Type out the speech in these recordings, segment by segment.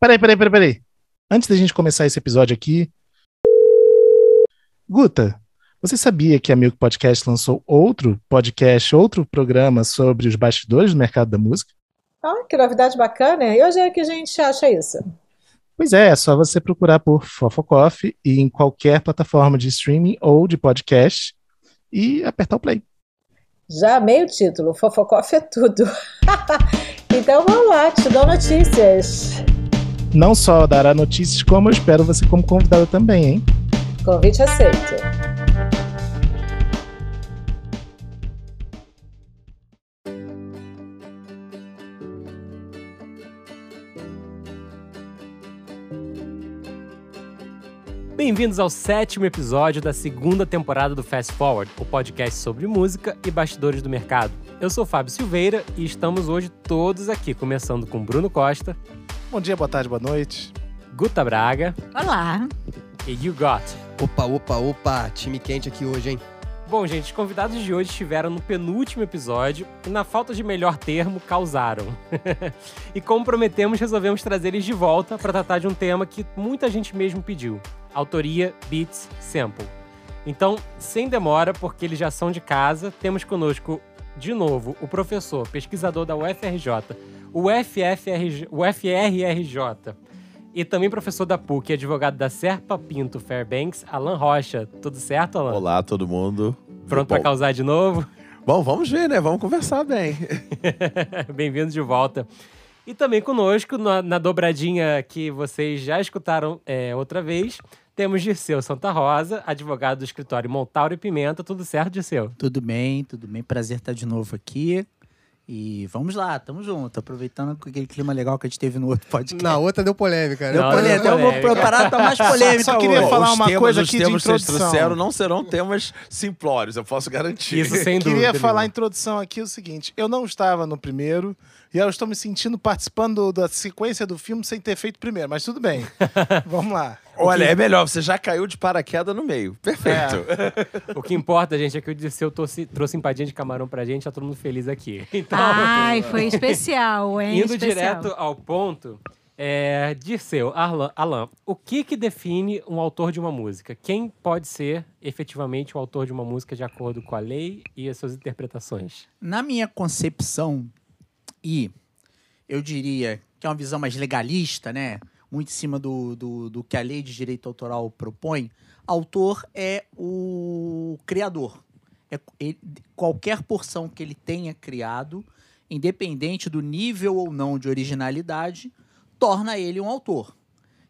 Peraí, peraí, peraí, peraí. Antes da gente começar esse episódio aqui. Guta, você sabia que a Milk Podcast lançou outro podcast, outro programa sobre os bastidores do mercado da música? Ah, que novidade bacana. E hoje é que a gente acha isso? Pois é, é só você procurar por Fofocoff e em qualquer plataforma de streaming ou de podcast e apertar o play. Já amei o título, Fofocoff é tudo. então vamos lá, te dou notícias. Não só dará notícias, como eu espero você como convidada também, hein? Convite aceito. Bem-vindos ao sétimo episódio da segunda temporada do Fast Forward, o podcast sobre música e bastidores do mercado. Eu sou Fábio Silveira e estamos hoje todos aqui, começando com Bruno Costa. Bom dia, boa tarde, boa noite. Guta Braga. Olá. E You Got. Opa, opa, opa, time quente aqui hoje, hein? Bom, gente, os convidados de hoje estiveram no penúltimo episódio e, na falta de melhor termo, causaram. e como prometemos, resolvemos trazer eles de volta para tratar de um tema que muita gente mesmo pediu: autoria, beats, sample. Então, sem demora, porque eles já são de casa, temos conosco de novo o professor, pesquisador da UFRJ, o, FFRJ, o FRRJ, e também professor da PUC, advogado da Serpa Pinto Fairbanks, Alan Rocha. Tudo certo, Alan? Olá, todo mundo. Pronto para causar de novo? Bom, vamos ver, né? Vamos conversar bem. Bem-vindo de volta. E também conosco, na, na, dobradinha que vocês já escutaram é, outra vez, temos Dirceu Santa Rosa, advogado do escritório Montauro e Pimenta. Tudo certo, Dirceu? Tudo bem, tudo bem. Prazer estar de novo aqui. E vamos lá, tamo junto. Aproveitando aquele clima legal que a gente teve no outro podcast. Na outra deu polêmica, né? Deu polêmica. Eu vou preparar pra mais polêmica. Só, só queria Bom, falar uma temas, coisa os aqui temas de introdução. que vocês trouxeram não serão temas simplórios, eu posso garantir. Isso sem dúvida. Queria falar a introdução aqui o seguinte: eu não estava no primeiro e eu estou me sentindo participando da sequência do filme sem ter feito primeiro, mas tudo bem. Vamos lá. Olha, é melhor, você já caiu de paraquedas no meio. Perfeito. O que importa, gente, é que o Dirceu trouxe, trouxe empadinha de camarão pra gente, tá todo mundo feliz aqui. Então, Ai, foi especial, hein? indo especial. direto ao ponto, é, Dirceu, Arlan, Alan, o que que define um autor de uma música? Quem pode ser efetivamente o autor de uma música de acordo com a lei e as suas interpretações? Na minha concepção, e eu diria que é uma visão mais legalista, né? Muito em cima do, do, do que a lei de direito autoral propõe, autor é o criador. É ele- qualquer porção que ele tenha criado, independente do nível ou não de originalidade, torna ele um autor.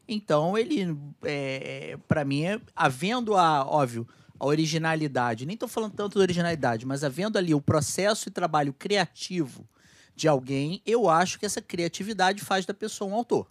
Então, ele, é, para mim, é- havendo a, óbvio, a originalidade, nem estou falando tanto da originalidade, mas havendo ali o processo e trabalho criativo de alguém, eu acho que essa criatividade faz da pessoa um autor.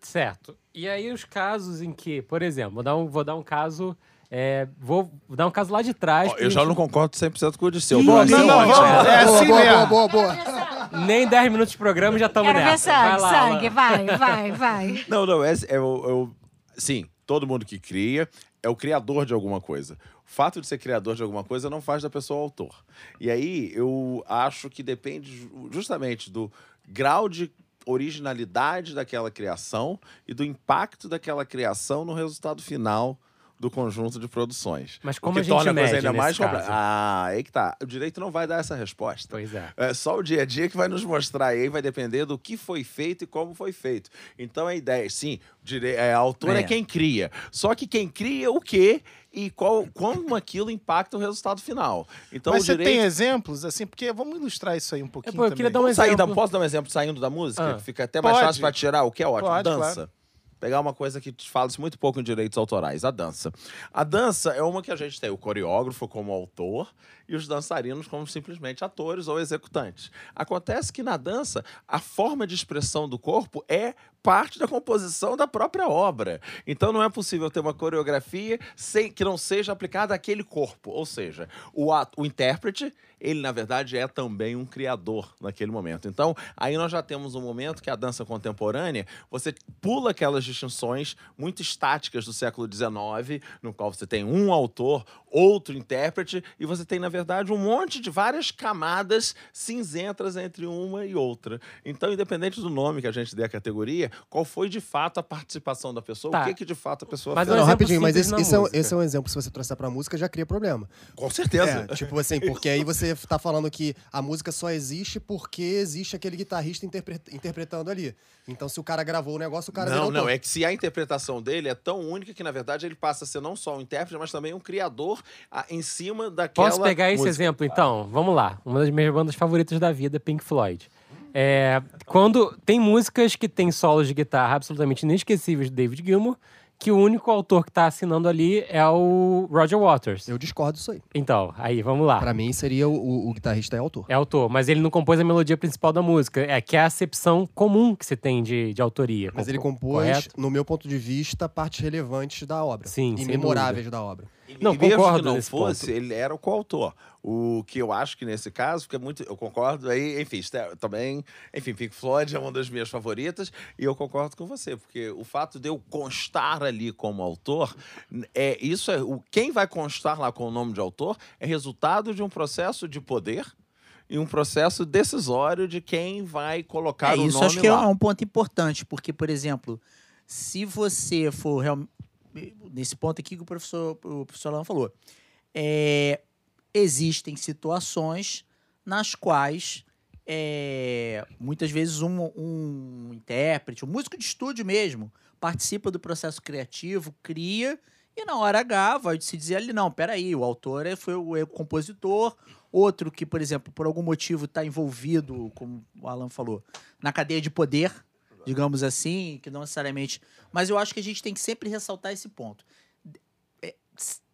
Certo. E aí os casos em que, por exemplo, vou dar um, vou dar um caso... é, vou dar um caso lá de trás. Ó, eu já gente- não concordo 100% com o Disseu. Ih, Boa, não, sim, não, vamos. É boa, assim boa, mesmo. boa, boa, boa. Nem 10 minutos de programa já estamos Quero ver nessa. Vai sangue, lá, sangue. Vai, vai, vai. Não, não, é, é, o- o- sim, todo mundo que cria é o criador de alguma coisa. O fato de ser criador de alguma coisa não faz da pessoa autor. E aí eu acho que depende ju- justamente do grau de originalidade daquela criação e do impacto daquela criação no resultado final do conjunto de produções. Mas O como que a gente torna a coisa ainda nesse mais caso? complexa. Ah, aí que tá. O direito não vai dar essa resposta. Pois é. É só o dia a dia que vai nos mostrar. E aí vai depender do que foi feito e como foi feito. Então a ideia, sim, dire... é, autor é. É. quem cria. Só que quem cria o quê e qual, como aquilo impacta o resultado final. Então Mas o você direito. tem exemplos, assim, porque vamos ilustrar isso aí um pouquinho. pô, eu queria também. dar um Vamos sair, exemplo. então, posso dar um exemplo saindo da música? Ah. Fica até mais Pode. fácil para tirar, o que é ótimo. Pode, dança. claro. Pegar uma coisa que fala-se muito pouco em direitos autorais, a dança. A dança é uma que a gente tem o coreógrafo como autor e os dançarinos como simplesmente atores ou executantes. Acontece que na dança, a forma de expressão do corpo é parte da composição da própria obra. Então não é possível ter uma coreografia sem que não seja aplicada àquele corpo. Ou seja, o, ato, o intérprete ele na verdade é também um criador naquele momento. Então, aí nós já temos um momento que a dança contemporânea, você pula aquelas distinções muito estáticas do século XIX, no qual você tem um autor, outro intérprete, e você tem, na verdade, um monte de várias camadas cinzentas entre uma e outra. Então, independente do nome que a gente dê à categoria, qual foi de fato a participação da pessoa, Tá. o que, que de fato a pessoa Mas fez. um Não, rapidinho, mas esse, esse é, um, esse é um exemplo, se você trouxer pra música, já cria problema. Com certeza. É, tipo assim, porque aí você tá falando que a música só existe porque existe aquele guitarrista interpre- interpretando ali. Então, se o cara gravou o negócio, o cara não, não, é que se a interpretação dele é tão única que, na verdade, ele passa a ser não só um intérprete, mas também um criador ah, em cima daquela. Posso pegar esse música. exemplo, então? Vamos lá. Uma das minhas bandas favoritas da vida, Pink Floyd. É, quando tem músicas que tem solos de guitarra absolutamente inesquecíveis do David Gilmour, que o único autor que tá assinando ali é o Roger Waters. Eu discordo disso aí. Então, aí, vamos lá. Pra mim, seria o, o- o guitarrista é autor. É autor, mas ele não compôs a melodia principal da música. É que é a acepção comum que se tem de, de autoria. Mas ele Co- compôs, correto? no meu ponto de vista, partes relevantes da obra. Sim, E sem memoráveis da obra. Não, e mesmo concordo que não nesse fosse, ponto. ele era o coautor. O que eu acho que nesse caso, porque é muito. Eu concordo aí, enfim, também. Enfim, Pink Floyd é uma das minhas favoritas, e eu concordo com você, porque o fato de eu constar ali como autor, é isso é. O, quem vai constar lá com o nome de autor é resultado de um processo de poder e um processo decisório de quem vai colocar É, o isso nome acho que é lá. um ponto importante, porque, por exemplo, se você for nesse ponto aqui que o professor, o professor Alan falou, é, existem situações nas quais é, muitas vezes um, um intérprete, um músico de estúdio mesmo, participa do processo criativo, cria, e na hora H vai se dizer ali, não, peraí, o autor é- foi o, é o compositor, outro que, por exemplo, por algum motivo está envolvido, como o Alan falou, na cadeia de poder, digamos assim, que não necessariamente. Mas eu acho que a gente tem que sempre ressaltar esse ponto. É,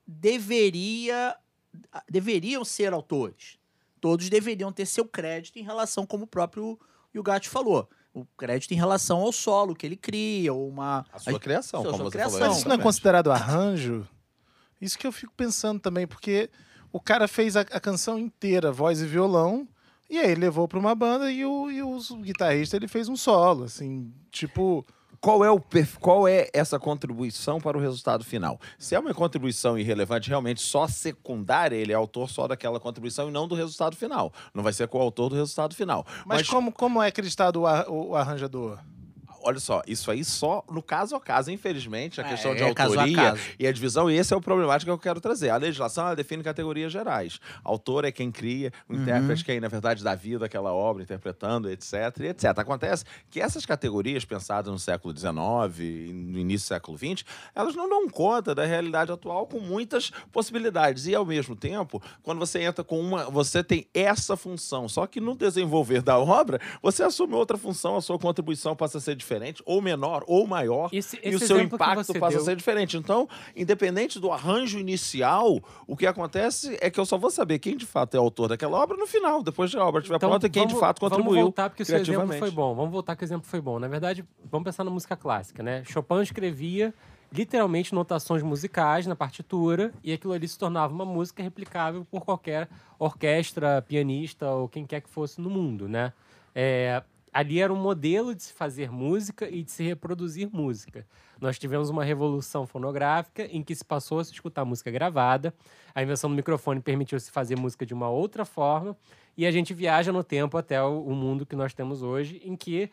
deveria, deveriam ser autores. Todos deveriam ter seu crédito em relação, como o próprio Yugati falou, o crédito em relação ao solo que ele cria, ou uma. A sua criação, sua- como sua você criação. falou. Mas isso não é considerado arranjo? Isso que eu fico pensando também, porque o cara fez a, a canção inteira, voz e violão, e aí ele levou pra uma banda e o, e o guitarrista ele fez um solo, assim, tipo. qual é, o, qual é essa contribuição para o resultado final? Se é uma contribuição irrelevante, realmente só secundária, ele é autor só daquela contribuição e não do resultado final. Não vai ser coautor do resultado final. Mas, como, como é acreditado o, ar- o arranjador? Olha só, isso aí só no caso a caso, infelizmente, a É, questão de é caso autoria caso. e a divisão, e esse é o problemático que eu quero trazer. A legislação ela define categorias gerais. Autor é quem cria, o Uhum. intérprete quem, na verdade, dá vida àquela obra, interpretando, etc, etc. Acontece que essas categorias pensadas no século XIX no início do século XX, elas não dão conta da realidade atual com muitas possibilidades. E, ao mesmo tempo, quando você entra com uma... Você tem essa função, só que no desenvolver da obra, você assume outra função, a sua contribuição passa a ser diferente, ou menor, ou maior, Esse- e o esse seu impacto passa deu- a ser diferente. Então, independente do arranjo inicial, o que acontece é que eu só vou saber quem de fato é autor daquela obra no final, depois que a obra estiver pronta, e quem de vamos- fato Vamos contribuiu voltar porque o seu exemplo foi bom. Vamos voltar que o exemplo foi bom. Na verdade, vamos pensar na música clássica, né? Chopin escrevia literalmente notações musicais na partitura e aquilo ali se tornava uma música replicável por qualquer orquestra, pianista ou quem quer que fosse no mundo, né? É, ali era um modelo de se fazer música e de se reproduzir música. Nós tivemos uma revolução fonográfica em que se passou a se escutar música gravada, a invenção do microfone permitiu se fazer música de uma outra forma, e a gente viaja no tempo até o, mundo que nós temos hoje, em que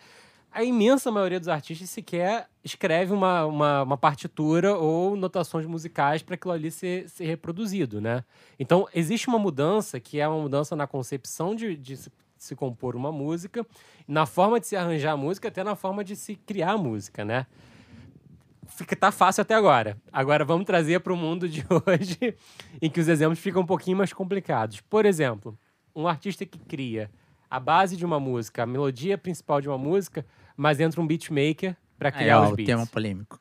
a imensa maioria dos artistas sequer escreve uma, uma, uma partitura ou notações musicais para aquilo ali ser, ser reproduzido, né? Então, existe uma mudança que é uma mudança na concepção de, de se, compor uma música, na forma de se arranjar a música, até na forma de se criar a música, né? Fica, tá fácil até agora. Agora vamos trazer para o mundo de hoje, em que os exemplos ficam um pouquinho mais complicados. Por exemplo, um artista que cria a base de uma música, a melodia principal de uma música, mas entra um beatmaker para Aí, criar ó, os o beats. tema polêmico.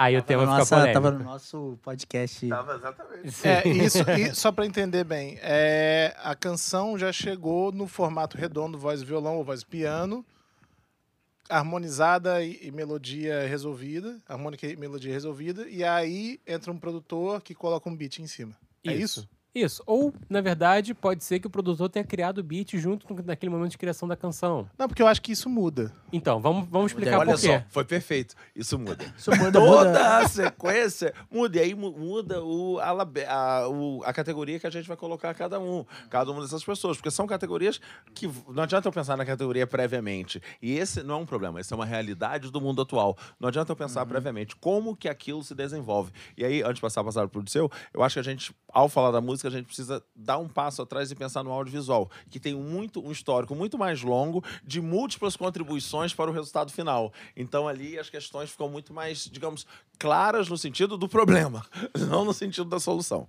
Aí o tema Tava fica nossa- polêmico. Tava no nosso podcast. exatamente. É, isso, e só para entender bem, é, a canção já chegou no formato redondo, voz violão ou voz piano, harmonizada e, e melodia resolvida, harmônica e melodia resolvida, e aí entra um produtor que coloca um beat em cima. É isso? Isso. Ou, na verdade, pode ser que o produtor tenha criado o beat junto com- naquele momento de criação da canção. Não, porque eu acho que isso muda. Então, vamos, vamos explicar Olha por quê. só, foi perfeito. Isso muda. Isso muda, Toda muda. a sequência muda. E aí mu- muda o, a, a, o- a categoria que a gente vai colocar cada um. Cada uma dessas pessoas. Porque são categorias que não adianta eu pensar na categoria previamente. E esse não é um problema. Esse é uma realidade do mundo atual. Não adianta eu pensar previamente como que aquilo se desenvolve. E aí, antes de passar a passada pro Disseu, eu acho que a gente, ao falar da música, a gente precisa dar um passo atrás e pensar no audiovisual, que tem muito, um histórico muito mais longo de múltiplas contribuições para o resultado final. Então ali as questões ficam muito mais, digamos, claras no sentido do problema, não no sentido da solução.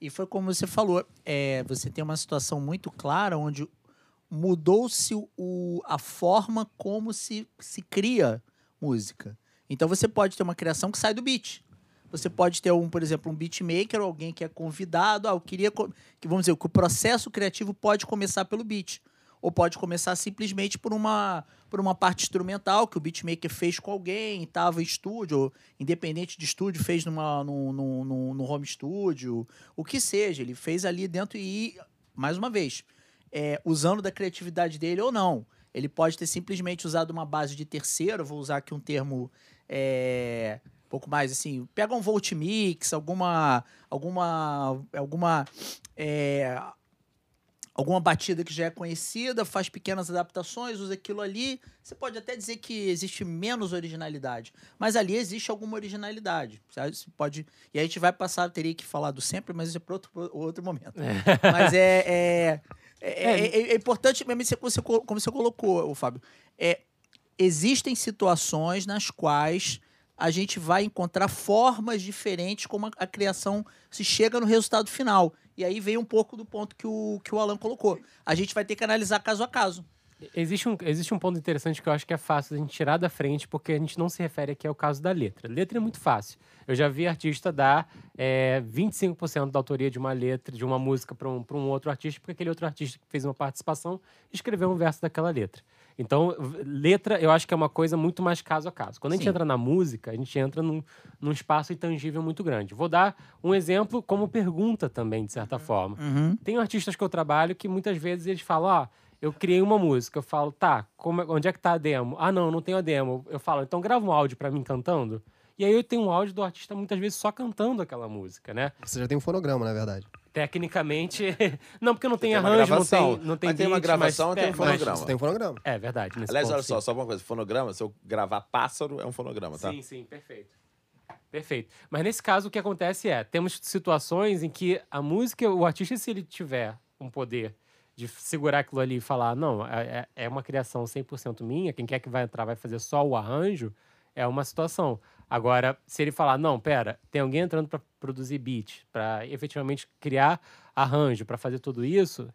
E foi como você falou, é, você tem uma situação muito clara onde mudou-se a forma como se, se cria música. Então você pode ter uma criação que sai do beat. Você pode ter um, por exemplo, um beatmaker, alguém que é convidado. Ah, eu queria que vamos dizer que o processo criativo pode começar pelo beat, ou pode começar simplesmente por uma por uma parte instrumental que o beatmaker fez com alguém, estava em estúdio, independente de estúdio, fez numa, num, num, num- no home studio, o que seja, ele fez ali dentro e, mais uma vez, é, usando da criatividade dele ou não. Ele pode ter simplesmente usado uma base de terceiro, vou usar aqui um termo é, um pouco mais assim, pega um voltmix, alguma alguma alguma é, alguma batida que já é conhecida, faz pequenas adaptações, usa aquilo ali. Você pode até dizer que existe menos originalidade, mas ali existe alguma originalidade. sabe? Você pode e aí a gente vai passar, teria que falar do sempre, mas isso é para outro, outro momento. Mas é, é, é, é- é importante mesmo que você, co- como você colocou, o Fábio. É, existem situações nas quais a gente vai encontrar formas diferentes como a, criação se chega no resultado final. E aí vem um pouco do ponto que o, que o Alan colocou. A gente vai ter que analisar caso a caso. Existe um, existe um ponto interessante que eu acho que é fácil a gente tirar da frente, porque a gente não se refere aqui ao caso da letra. Letra é muito fácil. Eu já vi artista dar é, 25% da autoria de uma letra, de uma música para um, um outro artista, porque aquele outro artista que fez uma participação escreveu um verso daquela letra. Então, letra eu acho que é uma coisa muito mais caso a caso. Quando a gente Sim. entra na música, a gente entra num, num espaço intangível muito grande. Vou dar um exemplo como pergunta também, de certa forma. Tem artistas que eu trabalho que muitas vezes eles falam, ó, eu criei uma música, eu falo, tá, como é- onde é que tá a demo? Ah, não, não tenho a demo. Eu falo, então grava um áudio pra mim cantando. E aí eu tenho um áudio do artista muitas vezes só cantando aquela música, né? Você já tem um fonograma, na verdade. Tecnicamente, não porque não tem, Tem arranjo, não tem, não tem Mas tem uma beat, gravação mas, e tem um é, fonograma. mas- tem um fonograma. É verdade. Nesse Aliás, ponto, olha só, sim. só uma coisa, fonograma, se eu gravar pássaro, é um fonograma, tá? Sim, sim, perfeito. Perfeito. Mas nesse caso, o que acontece é, temos situações em que a música, o artista, se ele tiver um poder de segurar aquilo ali e falar, não, é, é é uma criação 100% minha, quem quer que vai entrar vai fazer só o arranjo, é uma situação. Agora, se ele falar, não, pera, tem alguém entrando para produzir beat, para efetivamente criar arranjo, para fazer tudo isso,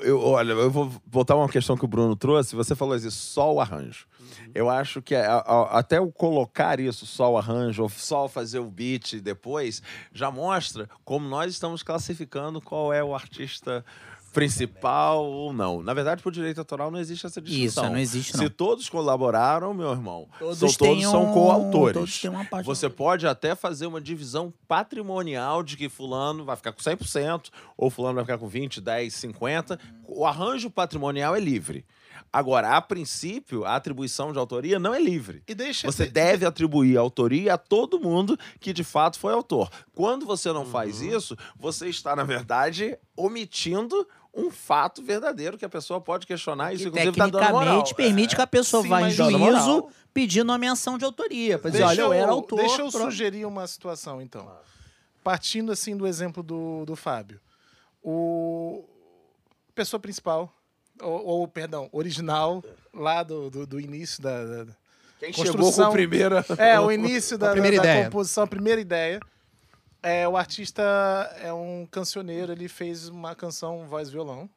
Eu, olha, eu vou voltar a uma questão que o Bruno trouxe. Você falou isso, só o arranjo. Eu acho que a- a- até o colocar isso, só o arranjo, ou só fazer o beat depois, já mostra como nós estamos classificando qual é o artista principal ou não. Na verdade, por direito autoral não existe essa distinção. Isso, não existe, Se não. todos colaboraram, meu irmão, Todos são, todos têm são um- coautores. todos têm uma parte Você pode até fazer uma divisão patrimonial de que fulano vai ficar com 100% ou fulano vai ficar com 20, 10, 50. O arranjo patrimonial é livre. Agora, a princípio, a atribuição de autoria não é livre. E deixa. Você deve atribuir autoria a todo mundo que de fato foi autor. Quando você não faz Uhum. isso, você está, na verdade, omitindo um fato verdadeiro que a pessoa pode questionar. Isso, que inclusive, tá dando moral. tecnicamente permite que a pessoa Sim, vá em moral. juízo pedir nomeação de autoria. Pra dizer, olha, eu era autor. Deixa eu pronto. sugerir uma situação, então. Partindo assim do exemplo do, do Fábio. O pessoa principal, ou, ou, perdão, original, lá do, do, do início da, da- Quem Construção. chegou com a primeira... É, o início da, primeira da- da composição, a primeira ideia. É, o artista é um cancioneiro, ele fez uma canção voz e violão.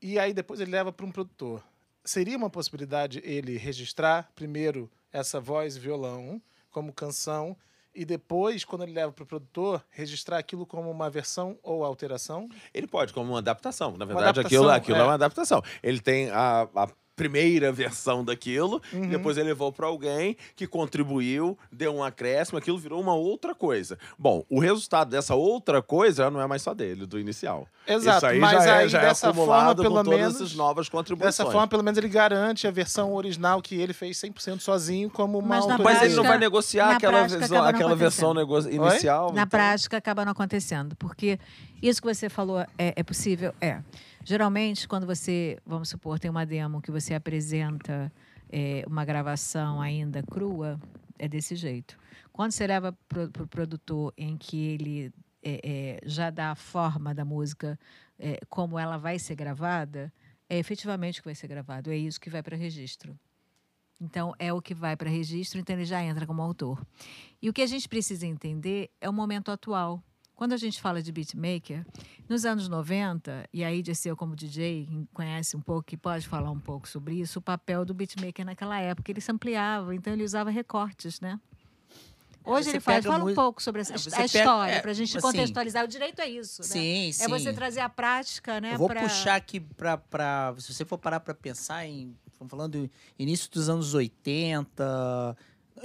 E aí depois ele leva para um produtor. Seria uma possibilidade ele registrar primeiro essa voz e violão como canção e depois, quando ele leva para o produtor, registrar aquilo como uma versão ou alteração? Ele pode, como uma adaptação. Na verdade, adaptação, aquilo, aquilo é. é. uma adaptação. Ele tem a, a primeira versão daquilo, Uhum. e depois ele levou para alguém que contribuiu, deu um acréscimo, aquilo virou uma outra coisa. Bom, o resultado dessa outra coisa não é mais só dele, do inicial. Exato, Isso aí mas já aí é, já dessa é acumulado forma, com pelo todas menos- essas novas contribuições. Dessa forma, pelo menos ele garante a versão original que ele fez 100% sozinho como uma Mas autoria Mas ele não vai prática- negociar aquela, prática versão, aquela versão inicial. Na então- prática, acaba não acontecendo. Porque isso que você falou é, é possível? É. Geralmente, quando você, vamos supor, tem uma demo que você apresenta é, uma gravação ainda crua, é desse jeito. Quando você leva para o produtor em que ele é, é, já dá a forma da música, é, como ela vai ser gravada, é efetivamente o que vai ser gravado. É isso que vai para registro. Então, é o que vai para registro, então ele já entra como autor. E o que a gente precisa entender é o momento atual. Quando a gente fala de beatmaker, nos anos 90, e aí de ser como DJ, quem conhece um pouco, que pode falar um pouco sobre isso, o papel do beatmaker naquela época, ele se ampliava, então ele usava recortes, né? Hoje você ele faz. Fala um pouco sobre essa, É, a pega- história, é, para a gente assim, contextualizar. O direito é isso, né? Sim, sim. É você trazer a prática, né? Eu vou pra- puxar aqui pra. Se você for parar pra pensar em. Estamos falando início dos anos 80.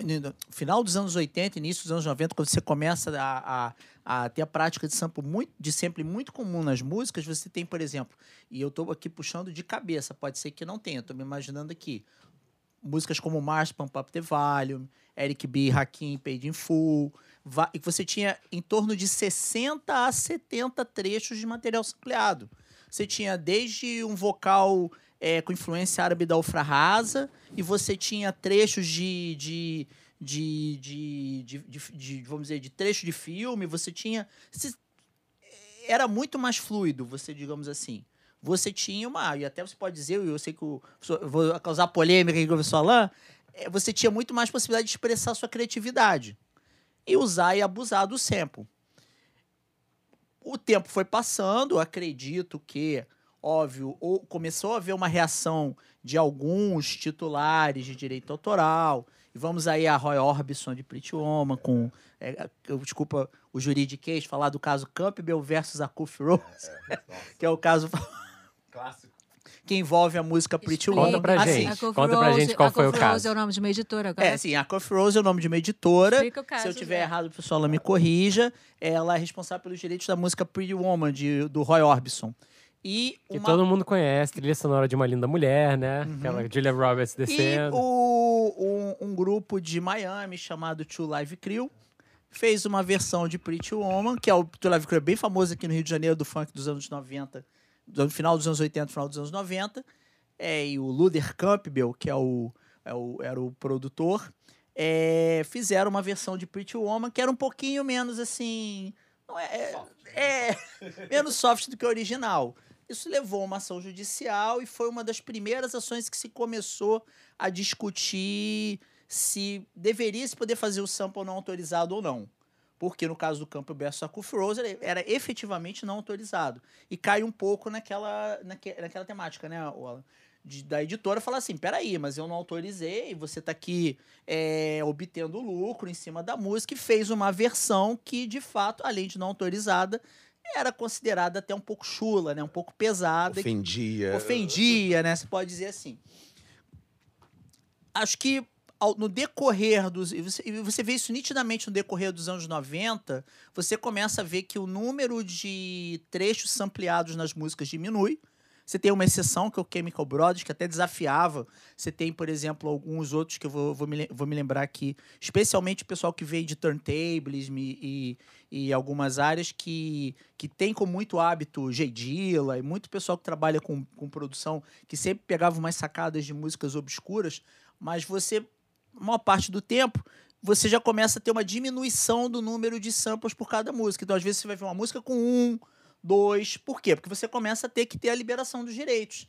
no Final dos anos 80, início dos anos 90, quando você começa a, a, a ter a prática de sample muito, de sample muito comum nas músicas, você tem, por exemplo, e eu estou aqui puxando de cabeça, pode ser que não tenha, estou me imaginando aqui. Músicas como Mars, Pump Up the Volume, Eric B, Hakim, Paid in Full, e você tinha em torno de 60 a 70 trechos de material sampleado. Você tinha desde um vocal é, com influência árabe da Ofra Rasa, e você tinha trechos de, de, de, de, de, de- de- vamos dizer, de trecho de filme, você tinha... era muito mais fluido, você, digamos assim. Você tinha uma... E até você pode dizer, eu sei que o, vou causar polêmica aqui com o professor Alain, é, você tinha muito mais possibilidade de expressar sua criatividade. E usar e abusar do sample. O tempo foi passando, acredito que, óbvio, ou começou a haver uma reação de alguns titulares de direito autoral. E vamos aí a Roy Orbison de Pretty Woman, com, é, eu, desculpa o juridiquês, falar do caso Campbell versus Akuf Rose, que é o caso Clássico. que envolve a música Pretty. Woman. Conta pra Assim, gente. A Conta pra Rose- gente qual a foi o Coffee Rose caso. é o nome de uma editora agora. É, sim, a Coffee Rose é o nome de uma editora. Caso, Se eu tiver errado, o pessoal ela me corrija. Ela é responsável pelos direitos da música Pretty Woman, de, do Roy Orbison. E Que uma- todo mundo conhece, trilha sonora de uma linda mulher, né? Uhum. Aquela Julia Roberts E descendo. o- um, um grupo de Miami chamado Two Live Crew fez uma versão de Pretty Woman, que é o Two Live Crew é bem famoso aqui no Rio de Janeiro, do funk dos anos 90, do final dos anos 80, final dos anos 90. É, e o Luder Campbell, que é o, é o- era o produtor, é, fizeram uma versão de Pretty Woman que era um pouquinho menos assim. Não é, é, menos soft do que o original. Isso levou a uma ação judicial e foi uma das primeiras ações que se começou a discutir se deveria se poder fazer o sample não autorizado ou não. Porque no caso do Akuf Rose, ele era efetivamente não autorizado. E cai um pouco naquela, naque, naquela temática, né, o Alan? De- da editora falar assim, peraí, mas eu não autorizei, você tá aqui é, obtendo lucro em cima da música e fez uma versão que, de fato, além de não autorizada, era considerada até um pouco chula, né? Um pouco pesada. Ofendia. ofendia, né? Você pode dizer assim. Acho que ao- no decorrer dos. E você, você vê isso nitidamente no decorrer dos anos 90, você começa a ver que o número de trechos sampleados nas músicas diminui. Você tem uma exceção, que é o Chemical Brothers, que até desafiava. Você tem, por exemplo, alguns outros que eu vou, vou, me, vou me lembrar aqui, especialmente o pessoal que veio de turntables e, e algumas áreas que, que tem como muito hábito J. Dilla e muito pessoal que trabalha com, com produção, que sempre pegava umas sacadas de músicas obscuras, mas você, maior parte do tempo, você já começa a ter uma diminuição do número de samples por cada música. Então, às vezes, você vai ver uma música com um, dois. Por quê? Porque você começa a ter que ter a liberação dos direitos.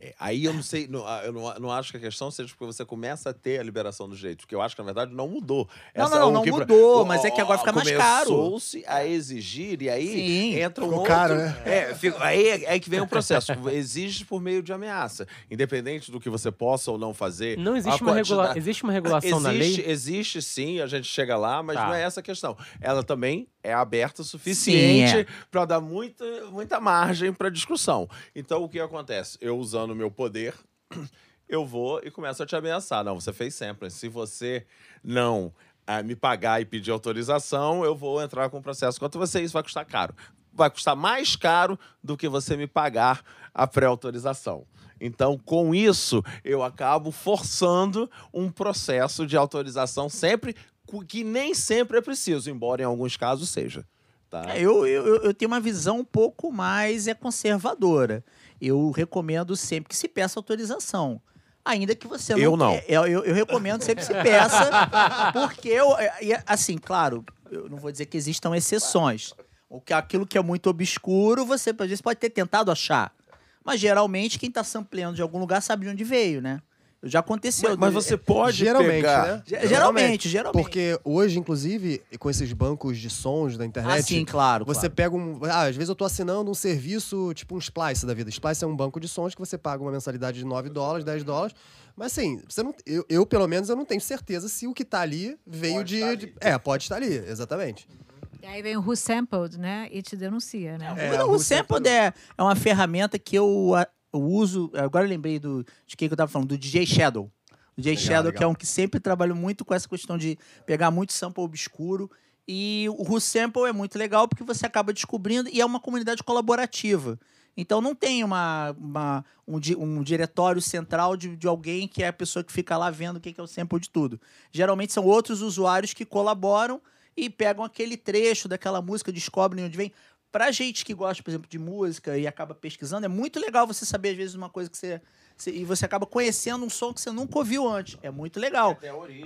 É, Aí eu não sei, não, ah, eu não, não acho que a questão seja porque você começa a ter a liberação dos direitos, porque eu acho que, na verdade, não mudou. Não, Essa- não, o não que- mudou, o- mas é que agora fica mais caro. Começou-se a exigir, e aí Sim. entra um Ficou outro... caro, né? É, fica- aí é, é que vem o processo. Exige por meio de ameaça. Independente do que você possa ou não fazer. Não existe uma, regula... existe uma regulação na existe, lei? existe sim, a gente chega lá, mas Tá. não é essa a questão. Ela também é aberta o suficiente é. para dar muita, muita margem para discussão. Então, o que acontece? Eu usando o meu poder, eu vou e começo a te ameaçar. Não, você fez sampling. Se você não ah, me pagar e pedir autorização, eu vou entrar com o processo contra você. Isso vai custar caro. Vai custar mais caro do que você me pagar a pré-autorização. Então, com isso, eu acabo forçando um processo de autorização sempre que nem sempre é preciso, embora em alguns casos seja. Tá? É, Eu, eu, eu- tenho uma visão um pouco mais é conservadora. Eu recomendo sempre que se peça autorização. Ainda que você não. Eu não. É, Eu, eu, recomendo sempre que se peça, porque eu. é, Assim, claro, eu não vou dizer que existam exceções. O que, aquilo que é muito obscuro, você às vezes pode ter tentado achar. Mas geralmente quem está sampleando de algum lugar sabe de onde veio, né? Já aconteceu. Mas, mas você pode Geralmente, pegar... né? Ge- Geralmente, geralmente. Porque hoje, inclusive, com esses bancos de sons da internet, Ah, sim, claro. Você claro. pega um. Ah, às vezes eu tô assinando um serviço, tipo um Splice da vida. Splice é um banco de sons que você paga uma mensalidade de 9 dólares, 10 dólares. Mas assim, você não, eu, eu, pelo menos, eu não tenho certeza se o que tá ali veio Pode de, estar de- ali. É, pode estar ali, exatamente. E aí vem o Who Sampled, né? E te denuncia, né? É, Não, o o Sampled é, é uma ferramenta que eu, eu uso. Agora eu lembrei do, de quem que eu tava falando, do DJ Shadow. O DJ Legal, Shadow, legal. que é um que sempre trabalha muito com essa questão de pegar muito sample obscuro. E o Who Sample é muito legal porque você acaba descobrindo e é uma comunidade colaborativa. Então não tem uma, uma- um, di- um diretório central de, de alguém que é a pessoa que fica lá vendo o que que é o sample de tudo. Geralmente são outros usuários que colaboram e pegam aquele trecho daquela música, descobrem onde vem. Pra gente que gosta, por exemplo, de música e acaba pesquisando, é muito legal você saber, às vezes, uma coisa que você. você- e você acaba conhecendo um som que você nunca ouviu antes. É muito legal.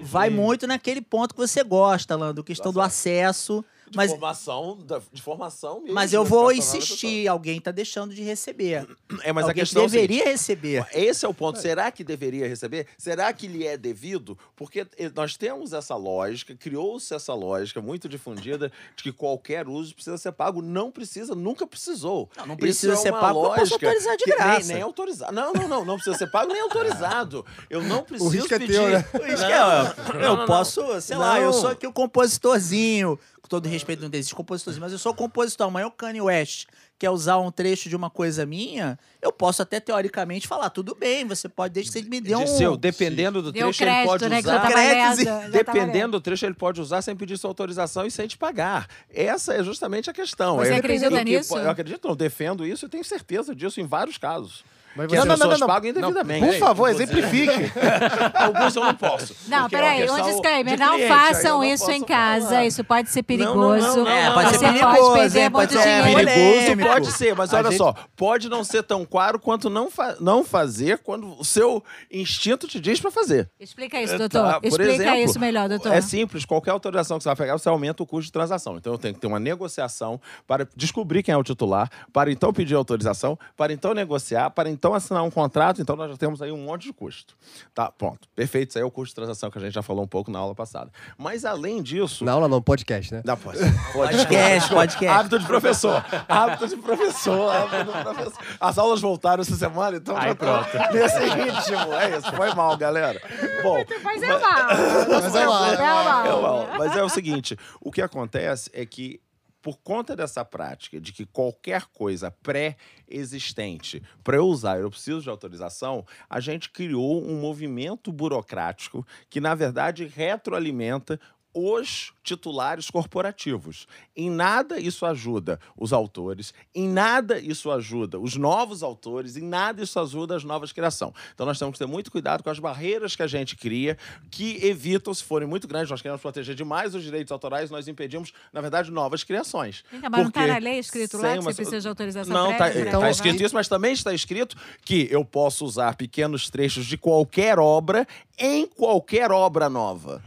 Vai muito naquele ponto que você gosta, Lando, questão do acesso. De Mas, formação, da- de formação mesmo. mas eu da vou insistir, alguém tá deixando de receber. É, mas a alguém questão é o deveria receber. Esse é o ponto. Será que deveria receber? Será que lhe é devido? Porque eh, nós temos essa lógica, criou-se essa lógica muito difundida de que qualquer uso precisa ser pago. Não precisa, nunca precisou. Não, não Isso precisa é ser uma pago, eu posso lógica autorizar de que nem- graça. Nem, autorizado. Não, não, não. Não precisa ser pago nem autorizado. Eu não preciso risco é pedir. teu, né? Por isso Não, que eu, não, eu posso, sei lá, eu sou aqui o compositorzinho. Com todo respeito, não existe compositorzinho, mas eu sou compositor. Amanhã o Kanye West quer usar um trecho de uma coisa minha, eu posso até teoricamente falar, tudo bem, você pode, desde que você me dê um... Disseu, dependendo do trecho, ele crédito, pode né? Usar. Créditos tava lendo. Dependendo do trecho, ele pode usar sem pedir sua autorização e sem te pagar. Essa é justamente a questão. Você É- acredita e que- nisso? Eu acredito, não. Defendo isso e tenho certeza disso em vários casos. Mas Que você- as Não, não, não, pessoas não, não. pagam indevidamente. Por favor, Inclusive. exemplifique. Alguns eu não posso. Não, é peraí, um disclaimer. Não façam não isso em casa. falar. Isso pode ser Não, não, perigoso. não, não, É, pode não, ser perigoso, pode perder hein? Pode muito ser dinheiro. Pode ser, mas A olha gente- só, pode não ser tão claro quanto não, fa- não fazer quando o seu instinto te diz para fazer. Explica isso, Tá, doutor. por Explica exemplo, isso melhor, doutor. É simples, qualquer autorização que você vai pegar, você aumenta o custo de transação. Então eu tenho que ter uma negociação para descobrir quem é o titular, para então pedir autorização, para então negociar, para então assinar um contrato. Então nós já temos aí um monte de custo. Tá, pronto. Perfeito, isso aí é o custo de transação que a gente já falou um pouco na aula passada. Mas além disso. Na aula não, podcast, né? Não, pode. Podcast, podcast. Hábito de professor. Hábito de professor. Hábito de professor. As aulas voltaram essa semana, então já pronto. Nesse ritmo. É isso. Foi mal, galera. Bom, Mas é mal. Mas é lá, É mal. é, mal. mas é o seguinte: o que acontece é que. Por conta dessa prática de que qualquer coisa pré-existente, para eu usar, eu preciso de autorização, a gente criou um movimento burocrático que, na verdade, retroalimenta os titulares corporativos. Em nada isso ajuda os autores, em nada isso ajuda os novos autores, em nada isso ajuda as novas criações. Então nós temos que ter muito cuidado com as barreiras que a gente cria, que evitam, se forem muito grandes, nós queremos proteger demais os direitos autorais, nós impedimos, na verdade, novas criações. Então, mas não tá Porque na lei escrito lá que uma- você precisa de autorização Não, tá, prévia? tá escrito isso, mas também está escrito que eu posso usar pequenos trechos de qualquer obra em qualquer obra nova.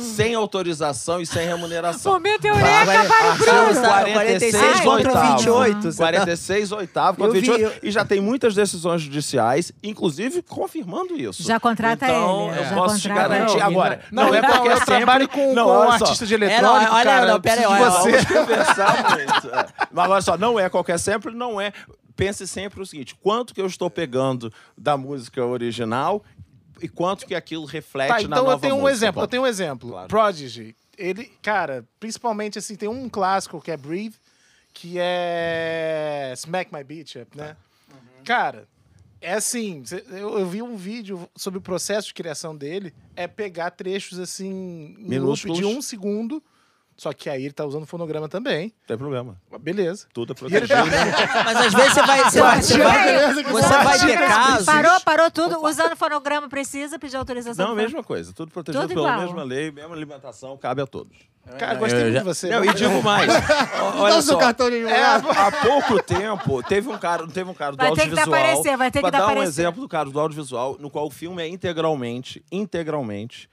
Sem autorização e sem remuneração. Momento eureka para o Bruno. 46 contra oitavo. 28. você tá- 46 oitavo contra vi, 28. E já tem muitas decisões judiciais, inclusive confirmando isso. Já contrata então, ele, eu já posso te garantir. Agora, Não, não, é não, porque eu sempre... trabalho com, não, só. artista de É, não, eletrônico, olha, cara. não, pera aí, olha, você. Conversar muito. É. Mas olha só, não é qualquer sempre, não é. Pense sempre o seguinte: quanto que eu estou pegando da música original e quanto que aquilo reflete Tá, na então nova eu tenho um música. exemplo. Bom, Eu tenho um exemplo. Claro. Prodigy. Ele, cara, principalmente assim, tem um clássico que é Breathe, que é Smack My Up, né? Uhum. Cara, É assim, eu, eu vi um vídeo sobre o processo de criação dele, é pegar trechos assim, Minúsculos. de um segundo, só que aí ele tá usando fonograma também. Não tem problema. Beleza. Tudo é protegido. Mas às vezes você vai. Você vai, você vai, você vai ter casos. Parou, parou tudo. Usando fonograma precisa pedir autorização. Não, do mesma coisa. Tudo protegido Tudo pela igual. mesma lei, mesma alimentação, cabe a todos. Cara, gostei eu muito já- de você. Não, e digo mais. Olha o seu só. cartão de É, advogado. há pouco tempo, teve um cara, teve um cara do Vai ter que audiovisual. aparecer, vai ter que pra dar um aparecer. exemplo do cara do audiovisual, no qual o filme é integralmente, integralmente,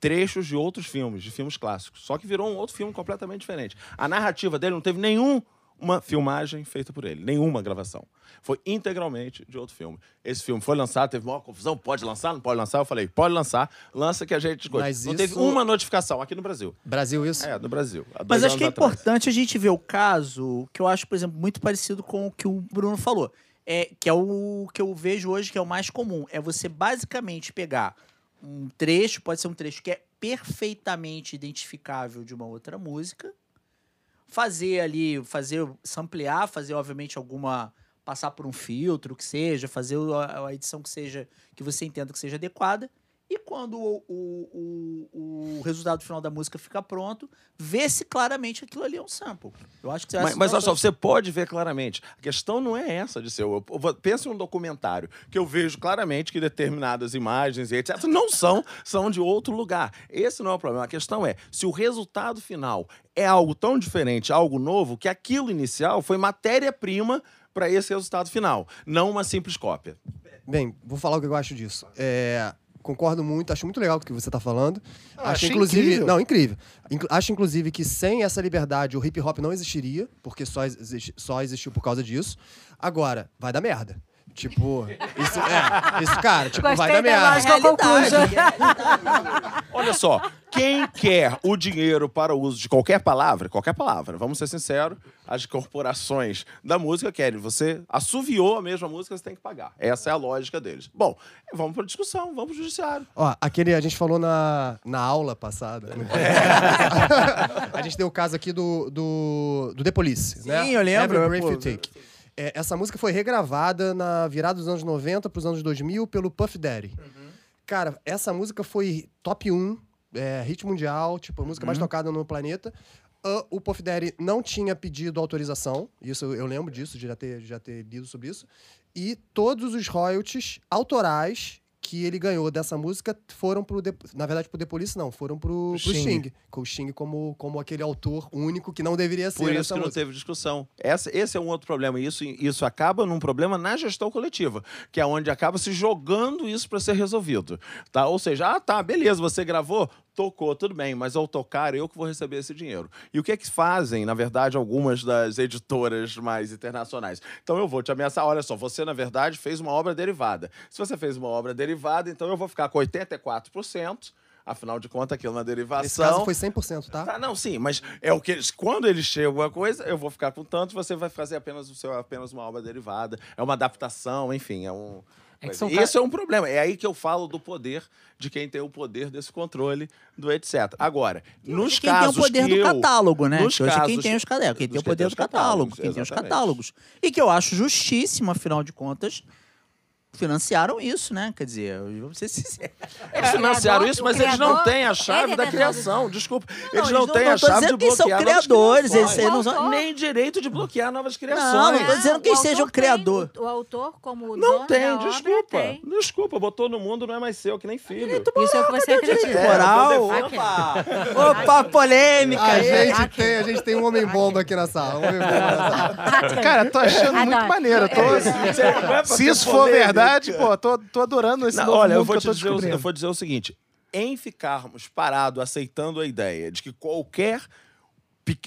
trechos de outros filmes, de filmes clássicos. Só que virou um outro filme completamente diferente. A narrativa dele não teve nenhum uma filmagem feita por ele, nenhuma gravação. Foi integralmente de outro filme. Esse filme foi lançado, teve maior confusão, pode lançar, não pode lançar? Eu falei, pode lançar, lança que a gente escolhe. Mas Não teve uma notificação aqui no Brasil. Brasil, isso? É, no Brasil. Mas acho que é atrás. importante a gente ver o caso que eu acho, por exemplo, muito parecido com o que o Bruno falou. É, que é o que eu vejo hoje que é o mais comum. É você basicamente pegar um trecho, pode ser um trecho que é perfeitamente identificável de uma outra música, fazer ali, fazer, samplear, fazer, obviamente, alguma. passar por um filtro, que seja, fazer a edição que seja. que você entenda que seja adequada. E quando o, o, o, o resultado final da música fica pronto, vê-se claramente que aquilo ali é um sample. Eu acho que Mas, essa mas olha só, você pode ver claramente. A questão não é essa de ser. Eu, eu vou- pensa em um documentário que eu vejo claramente que determinadas imagens e etc. não são, são de outro lugar. Esse não é o problema. A questão é se o resultado final é algo tão diferente, algo novo, que aquilo inicial foi matéria-prima para esse resultado final, não uma simples cópia. Bem, vou falar o que eu acho disso. É, concordo muito, acho muito legal o que você está falando. Ah, acho inclusive, incrível. não, incrível. Inclu- acho inclusive que sem essa liberdade o hip hop não existiria, porque só, exi- só existiu por causa disso. Agora, vai dar merda. Tipo, isso é, isso cara, tipo, vai Gostei dar da conclusa. Olha só, quem quer o dinheiro para o uso de qualquer palavra, qualquer palavra, vamos ser sinceros, as corporações da música querem. Você assoviou a mesma música, você tem que pagar. Essa é a lógica deles. Bom, vamos para discussão, vamos para o judiciário. Ó, aquele a gente falou na, na aula passada. né? a gente deu o caso aqui do, do, do The Police, Sim, né? eu lembro, Every Breath pô. You Take. É, essa música foi regravada na virada dos anos 90 para os anos 2000 pelo Puff Daddy. Cara, essa música foi top 1, é, hit mundial, tipo, a música mais tocada no planeta. Ah, o Puff Daddy não tinha pedido autorização, isso eu- lembro disso, de já ter, de já ter lido sobre isso. E todos os royalties autorais que ele ganhou dessa música foram pro. The- na verdade, pro The Police, não, foram pro, pro Sting. Sting. Com o Sting como, como aquele autor único que não deveria ser Por isso que não música. teve discussão. Essa, esse é um outro problema. Isso, isso acaba num problema na gestão coletiva, que é onde acaba se jogando isso para ser resolvido. Tá? Ou seja, ah, tá, beleza, você gravou, tocou, tudo bem, mas ao tocar, eu que vou receber esse dinheiro. E o que é que fazem, na verdade, algumas das editoras mais internacionais? Então eu vou te ameaçar, olha só, você, na verdade, fez uma obra derivada. Se você fez uma obra derivada, então eu vou ficar com 84%. Afinal de contas, aquilo na derivação. Esse caso foi 100%, tá? Tá, não, sim, mas é o que eles, quando eles chegam alguma coisa, eu vou ficar com tanto, você vai fazer apenas o seu apenas uma obra derivada, é uma adaptação, enfim, é um É Isso é um problema. É aí que eu falo do poder de quem tem o poder desse controle do etc. Agora, nos quem tem o casos poder do eu- catálogo, né? nos Que hoje é quem casos- tem os quem tem o poder do catálogo, quem tem os catálogos. E que eu acho justíssimo, afinal de contas, financiaram isso, né? Quer dizer, eu vou ser sincero. Eles financiaram isso, o mas eles não têm a é chave da detentor criação. Desculpa. eles eles não não- têm não a chave de dizendo que são bloquear criadores, eles não são- Nem direito de bloquear novas Não, criações. não tô dizendo que o seja o autor tem, criador. O, o autor, como Não dono tem, da desculpa. Desculpa, botou no mundo, não é mais seu, que nem filho. Isso é o que você acredita. Moral. defendo- Opa! Opa, polêmica, A gente. tem, a gente tem um homem-bomba aqui na sala. Um. Cara, tô achando muito maneiro. tô- Se isso for verdade, pô, tô, tô adorando esse Não, novo olha, eu vou, que te eu tô dizer, o- eu vou dizer o seguinte: em ficarmos parados aceitando a ideia de que qualquer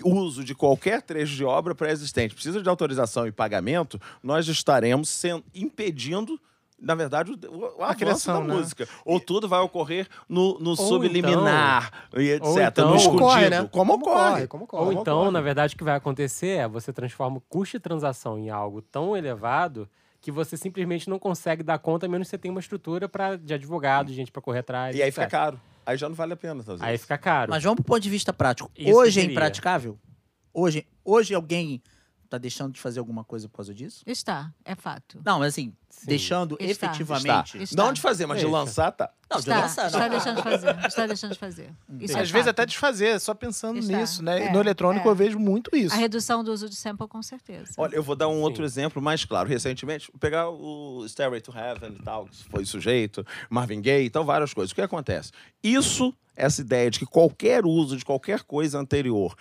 uso de qualquer trecho de obra pré-existente precisa de autorização e pagamento, nós estaremos sendo, impedindo. Na verdade, o, o avanço criação, da né? música. Ou tudo vai ocorrer no, no subliminar e etc. ou então- no Como escondido. ocorre, né? Como ocorre. Como ocorre. Ou então, na verdade, o que vai acontecer é você transforma o custo de transação em algo tão elevado que você simplesmente não consegue dar conta, a menos que você tenha uma estrutura pra, de advogado, gente pra correr atrás. E aí fica etc. caro. Aí já não vale a pena fazer Aí fica caro. Mas vamos pro ponto de vista prático. Isso hoje é queria. impraticável? Hoje, hoje alguém tá deixando de fazer alguma coisa por causa disso? Está, é fato. Não, mas assim, deixando Está. efetivamente. Está. Não de fazer, mas de lançar, tá. Não, de está, lançar, está não. deixando de fazer. Está deixando de fazer. Isso é Às vezes fato. até desfazer, só pensando Está. nisso, né? É, no eletrônico é. eu vejo muito isso. A redução do uso de sample, com certeza. Olha, eu vou dar um Sim. outro exemplo mais claro. Recentemente, vou pegar o Stairway to Heaven e tal, que foi sujeito, Marvin Gaye e tal, várias coisas. O que acontece? Isso, essa ideia de que qualquer uso de qualquer coisa anterior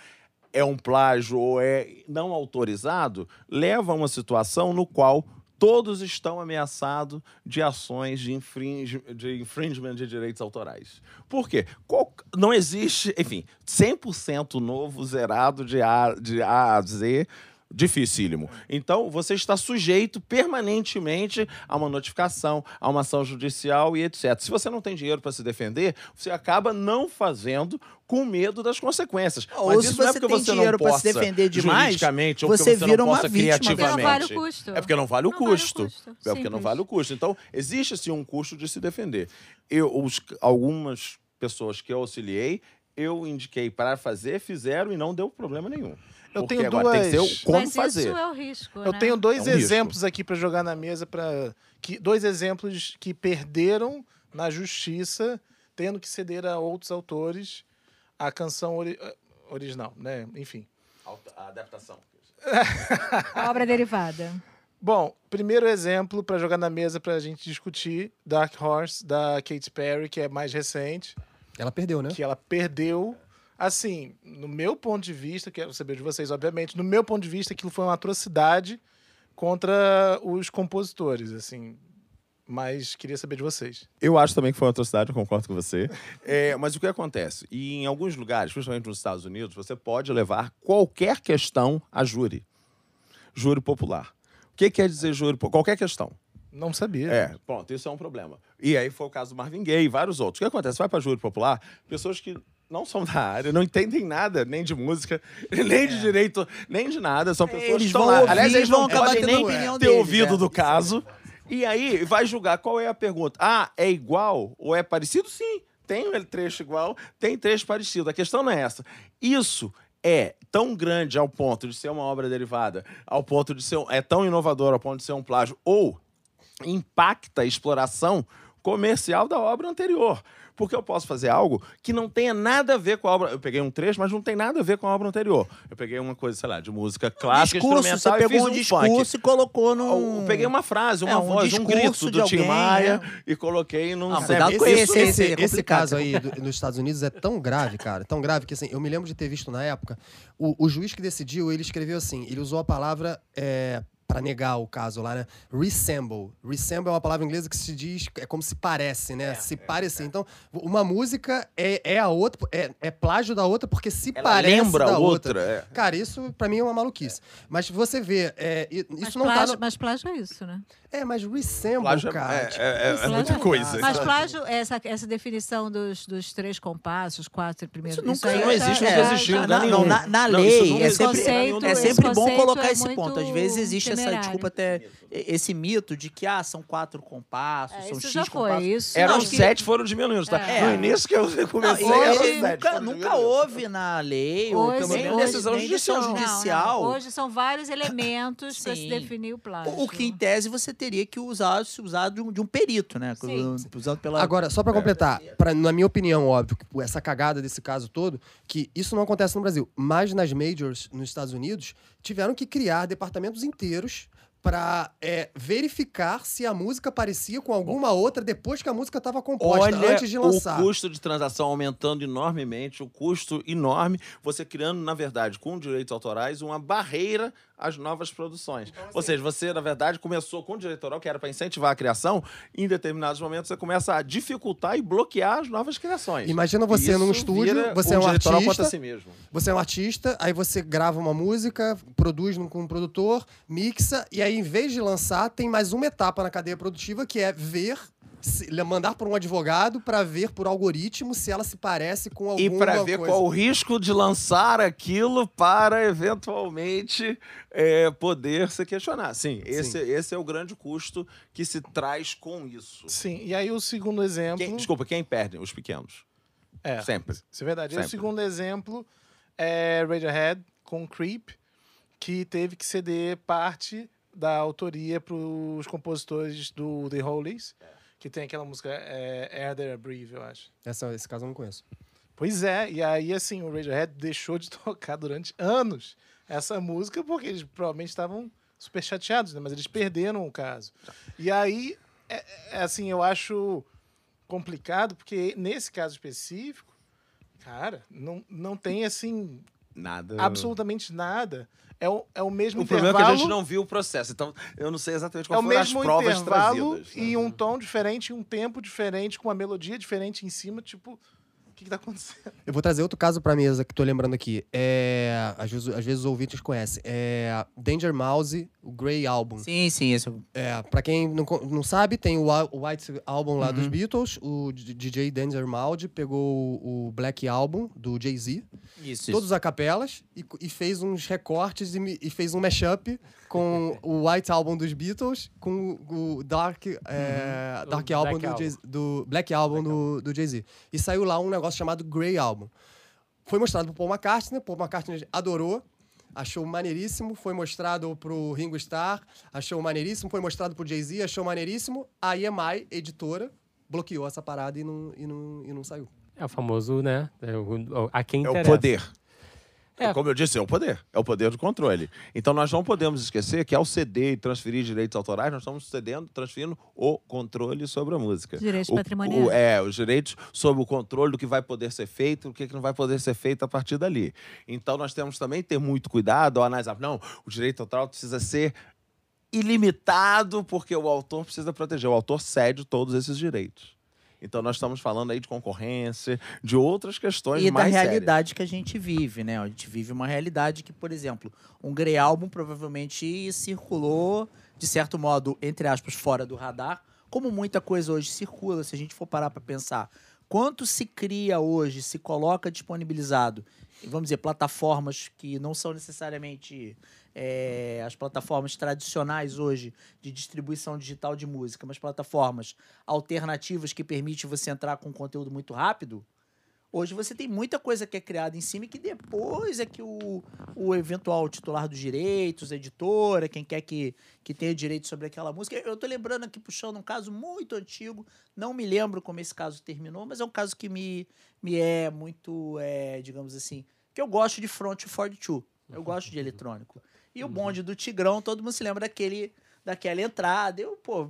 é um plágio ou é não autorizado, leva a uma situação no qual todos estão ameaçados de ações de, infringe, de infringement de direitos autorais. Por quê? Qual- não existe, enfim, 100% novo, zerado de A, de A a Z, dificílimo. Então, você está sujeito permanentemente a uma notificação, a uma ação judicial e etc. Se você não tem dinheiro para se defender, você acaba não fazendo com medo das consequências. Ou Mas se isso não é você porque tem você dinheiro não pra se defender demais, juridicamente, ou você porque você vira não uma possa vítima. Porque não criativamente. vale o custo. É porque não vale o Não vale o custo. custo. É porque não vale o custo. Então, existe sim um custo de se defender. Eu, os- algumas pessoas que eu auxiliei, eu indiquei para fazer, fizeram e não deu problema nenhum. Eu tenho agora tem que ser duas- o como Mas fazer. isso é o risco, Eu né? tenho dois É um risco. exemplos aqui para jogar na mesa para que dois exemplos que perderam na justiça, tendo que ceder a outros autores a canção ori- eh, original, né? Enfim. A adaptação. A obra derivada. Bom, primeiro exemplo para jogar na mesa para a gente discutir, Dark Horse da Katy Perry, que é mais recente, Ela perdeu, né? que ela perdeu. Assim, no meu ponto de vista, quero saber de vocês, obviamente, no meu ponto de vista, aquilo foi uma atrocidade contra os compositores, assim. Mas queria saber de vocês. Eu acho também que foi uma atrocidade, eu concordo com você. É, mas o que acontece? E em alguns lugares, principalmente nos Estados Unidos, você pode levar qualquer questão a júri. Júri popular. O que quer dizer júri popular? Qualquer questão. Não sabia. É, pronto, isso é um problema. E aí foi o caso do Marvin Gaye e vários outros. O que acontece? Vai para júri popular, pessoas que não são da área, não entendem nada, nem de música, nem de direito, nem de nada. São pessoas que Eles estão vão lá. ouvir, Aliás, eles vão acabar podem tendo nem opinião ter deles, ouvido é. do caso. E aí vai julgar qual é a pergunta. Ah, é igual ou é parecido? Sim. Tem um trecho igual, tem trecho parecido. A questão não é essa. Isso é tão grande ao ponto de ser uma obra derivada, ao ponto de ser é tão inovador ao ponto de ser um plágio ou impacta a exploração comercial da obra anterior. Porque eu posso fazer algo que não tenha nada a ver com a obra. Eu peguei um trecho, mas não tem nada a ver com a obra anterior. Eu peguei uma coisa, sei lá, de música clássica, discurso, você instrumental e pegou fiz um um discurso funk. e colocou Eu num... peguei uma frase, uma É, um voz, um discurso grito de do Tim Maia é. e coloquei num... Ah, cuidado com esse- esse, esse, é esse complicado. caso aí do- nos Estados Unidos é tão grave, cara, tão grave que assim, eu me lembro de ter visto na época, o, o juiz que decidiu, ele escreveu assim, ele usou a palavra é, para negar o caso lá, né? Resemble. Resemble é uma palavra inglesa que se diz, é como se parece, né? se parecer. Então, uma música é, é a outra, é, é plágio da outra porque se Ela parece lembra da a outra. é. Cara, isso pra mim é uma maluquice. Mas você vê, é, i- Mas isso não plágio, tá no... mas plágio é isso, né? É, mas resemble, Plágio é- cara. é- tipo, é- é isso muita não coisa. Mas plágio, essa, essa definição dos, dos três compassos, quatro primeiros... Isso nunca aí não existe, nunca existiu, na, não, na, na Não, isso lei, nunca é sempre, em nenhum é sempre bom conceito colocar é esse ponto. Às vezes existe essa, temerário. desculpa até, esse mito de que, ah, são quatro compassos, É, são isso X já foi, compassos. isso... Eram que- sete, foram diminuindo, tá? É. No início que eu Não, comecei, e eram hoje sete. nunca, nunca houve na lei, ou pelo menos decisão judicial. Não, não. Hoje são vários elementos para se definir o plágio. O que, em tese, você teria que usar, se usar de um, de um perito, né? Sim. Usando pela... Agora, só pra completar, pra, na minha opinião, óbvio, que essa cagada desse caso todo, que isso não acontece no Brasil, mas nas majors nos Estados Unidos tiveram que criar departamentos inteiros pra é, verificar se a música parecia com alguma outra depois que a música estava composta, Olha antes de lançar. o custo de transação aumentando enormemente, o custo enorme, você criando, na verdade, com direitos autorais, uma barreira às novas produções. Então, assim Ou seja, você, na verdade, começou com o direito autoral, que era para incentivar a criação, e em determinados momentos você começa a dificultar e bloquear as novas criações. Imagina você num Isso estúdio, vira você é um autoral contra artista, si mesmo. Você é um artista, aí você grava uma música, produz num- com um produtor, mixa, e aí, em vez de lançar, tem mais uma etapa na cadeia produtiva que é ver, mandar por um advogado para ver por algoritmo se ela se parece com alguma E para ver coisa. qual o risco de lançar aquilo para eventualmente é, poder se questionar. Sim, esse, esse é o grande custo que se traz com isso. Sim, e aí o segundo exemplo. Quem- desculpa, quem perde? Os pequenos. É, Sempre. Isso é verdade. E o Sempre. segundo exemplo é Radiohead com Creep, que teve que ceder parte da autoria para os compositores do The Hollies, que tem aquela música é, Air There Breathe, eu acho. Essa, esse caso eu não conheço. Pois é, e aí assim, o Radiohead deixou de tocar durante anos essa música porque eles provavelmente estavam super chateados, né? Mas eles perderam o caso. E aí, é, é, assim, eu acho complicado porque nesse caso específico, cara, não, não tem assim Nada. absolutamente nada. É o, é o mesmo O intervalo. problema é que a gente não viu o processo, então eu não sei exatamente é qual o foram as mesmo provas intervalo trazidas. e um tom diferente, um tempo diferente, com uma melodia diferente em cima, tipo, o que, que tá acontecendo? Eu vou trazer outro caso pra mesa que tô lembrando aqui. É, às, vezes, às vezes os ouvintes conhecem. É Danger Mouse, o Grey Album. Sim, sim, isso. É, pra quem não, não sabe, tem o, White Album lá Uhum. dos Beatles. O DJ Danger Mouse pegou o Black Album do Jay-Z. Isso, Todos a capelas. E, e fez uns recortes e, e fez um mashup com o White Album dos Beatles com o Dark, é, Dark O Album Black do, Album. Do Black Album do, do Jay-Z. E saiu lá um negócio chamado Grey Album. Foi mostrado pro Paul McCartney, Paul McCartney adorou, achou maneiríssimo, foi mostrado pro Ringo Starr, achou maneiríssimo, foi mostrado pro Jay-Z, achou maneiríssimo. A EMI, editora, bloqueou essa parada e não, e não, e não saiu. É o famoso, né? É o, a quem É o interessa. poder. É. Como eu disse, é o poder. É o poder do controle. Então nós não podemos esquecer que ao ceder e transferir direitos autorais, nós estamos cedendo, transferindo o controle sobre a música. Direitos O- patrimoniais. o- é, os direitos sobre o controle do que vai poder ser feito, o que que não vai poder ser feito a partir dali. Então nós temos também que ter muito cuidado ao analisar. Não, o direito autoral precisa ser ilimitado porque o autor precisa proteger. O autor cede todos esses direitos. Então nós estamos falando aí de concorrência, de outras questões E da mais sérias. realidade que a gente vive, né? A gente vive uma realidade que, por exemplo, um Grey Album provavelmente circulou, de certo modo, entre aspas, fora do radar, como muita coisa hoje circula, se a gente for parar para pensar. Quanto se cria hoje, se coloca disponibilizado, vamos dizer, plataformas que não são necessariamente é, as plataformas tradicionais hoje de distribuição digital de música, mas plataformas alternativas que permitem você entrar com conteúdo muito rápido, Hoje você tem muita coisa que é criada em cima e que depois é que o, o eventual titular dos direitos, a editora, quem quer que, que tenha direito sobre aquela música. Eu tô lembrando aqui, puxando um caso muito antigo, não me lembro como esse caso terminou, mas é um caso que me, me é muito, é, digamos assim, que eu gosto de Front 42. Eu gosto de eletrônico. E o bonde do Tigrão, todo mundo se lembra daquele, daquela entrada. Eu, pô,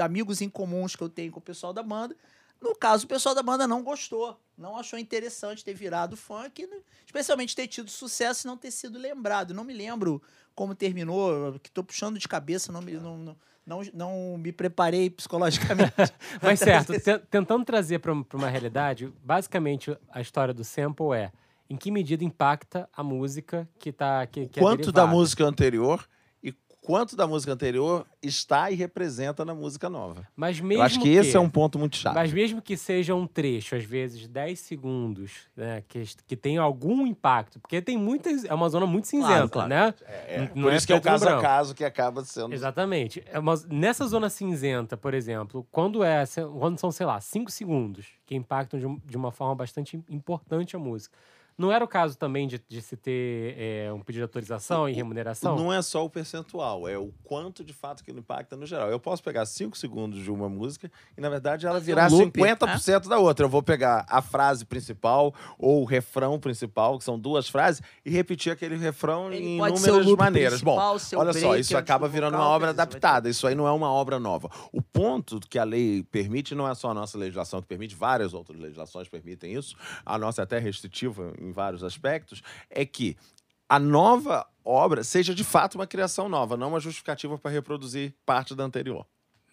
amigos em comuns que eu tenho com o pessoal da banda. No caso, o pessoal da banda não gostou. Não achou interessante ter virado funk, né? especialmente ter tido sucesso e não ter sido lembrado. Não me lembro como terminou, que tô puxando de cabeça, não me, não, não, não, não me preparei psicologicamente. Mas certo, te- tentando trazer para uma realidade, basicamente a história do sample é em que medida impacta a música que tá que, que é quanto da derivada. música anterior e quanto da música anterior está e representa na música nova. Mas mesmo Eu acho que esse é um ponto muito chato. Mas mesmo que seja um trecho, às vezes 10 segundos, né, que, que tem algum impacto, porque tem muitas. É uma zona muito cinzenta, claro. né? É, N- por isso que é o caso a branco. caso que acaba sendo. Exatamente. É uma- nessa zona cinzenta, por exemplo, quando, é, quando são, sei lá, 5 segundos, que impactam de, de uma forma bastante importante a música. Não era o caso também de, de se ter é, um pedido de autorização e remuneração? Não é só o percentual, é o quanto de fato que ele impacta no geral. Eu posso pegar 5 segundos de uma música e, na verdade, ela um virar loop, 50% da outra. Eu vou pegar a frase principal ou o refrão principal, que são duas frases, e repetir aquele refrão Ele em o inúmeras maneiras. Bom, olha só, break, isso antes acaba do virando uma obra adaptada. Isso aí não é uma obra nova. O ponto que a lei permite não é só a nossa legislação que permite, várias outras legislações permitem isso, a nossa é até restritiva em vários aspectos, é que a nova obra seja de fato uma criação nova, não uma justificativa para reproduzir parte da anterior.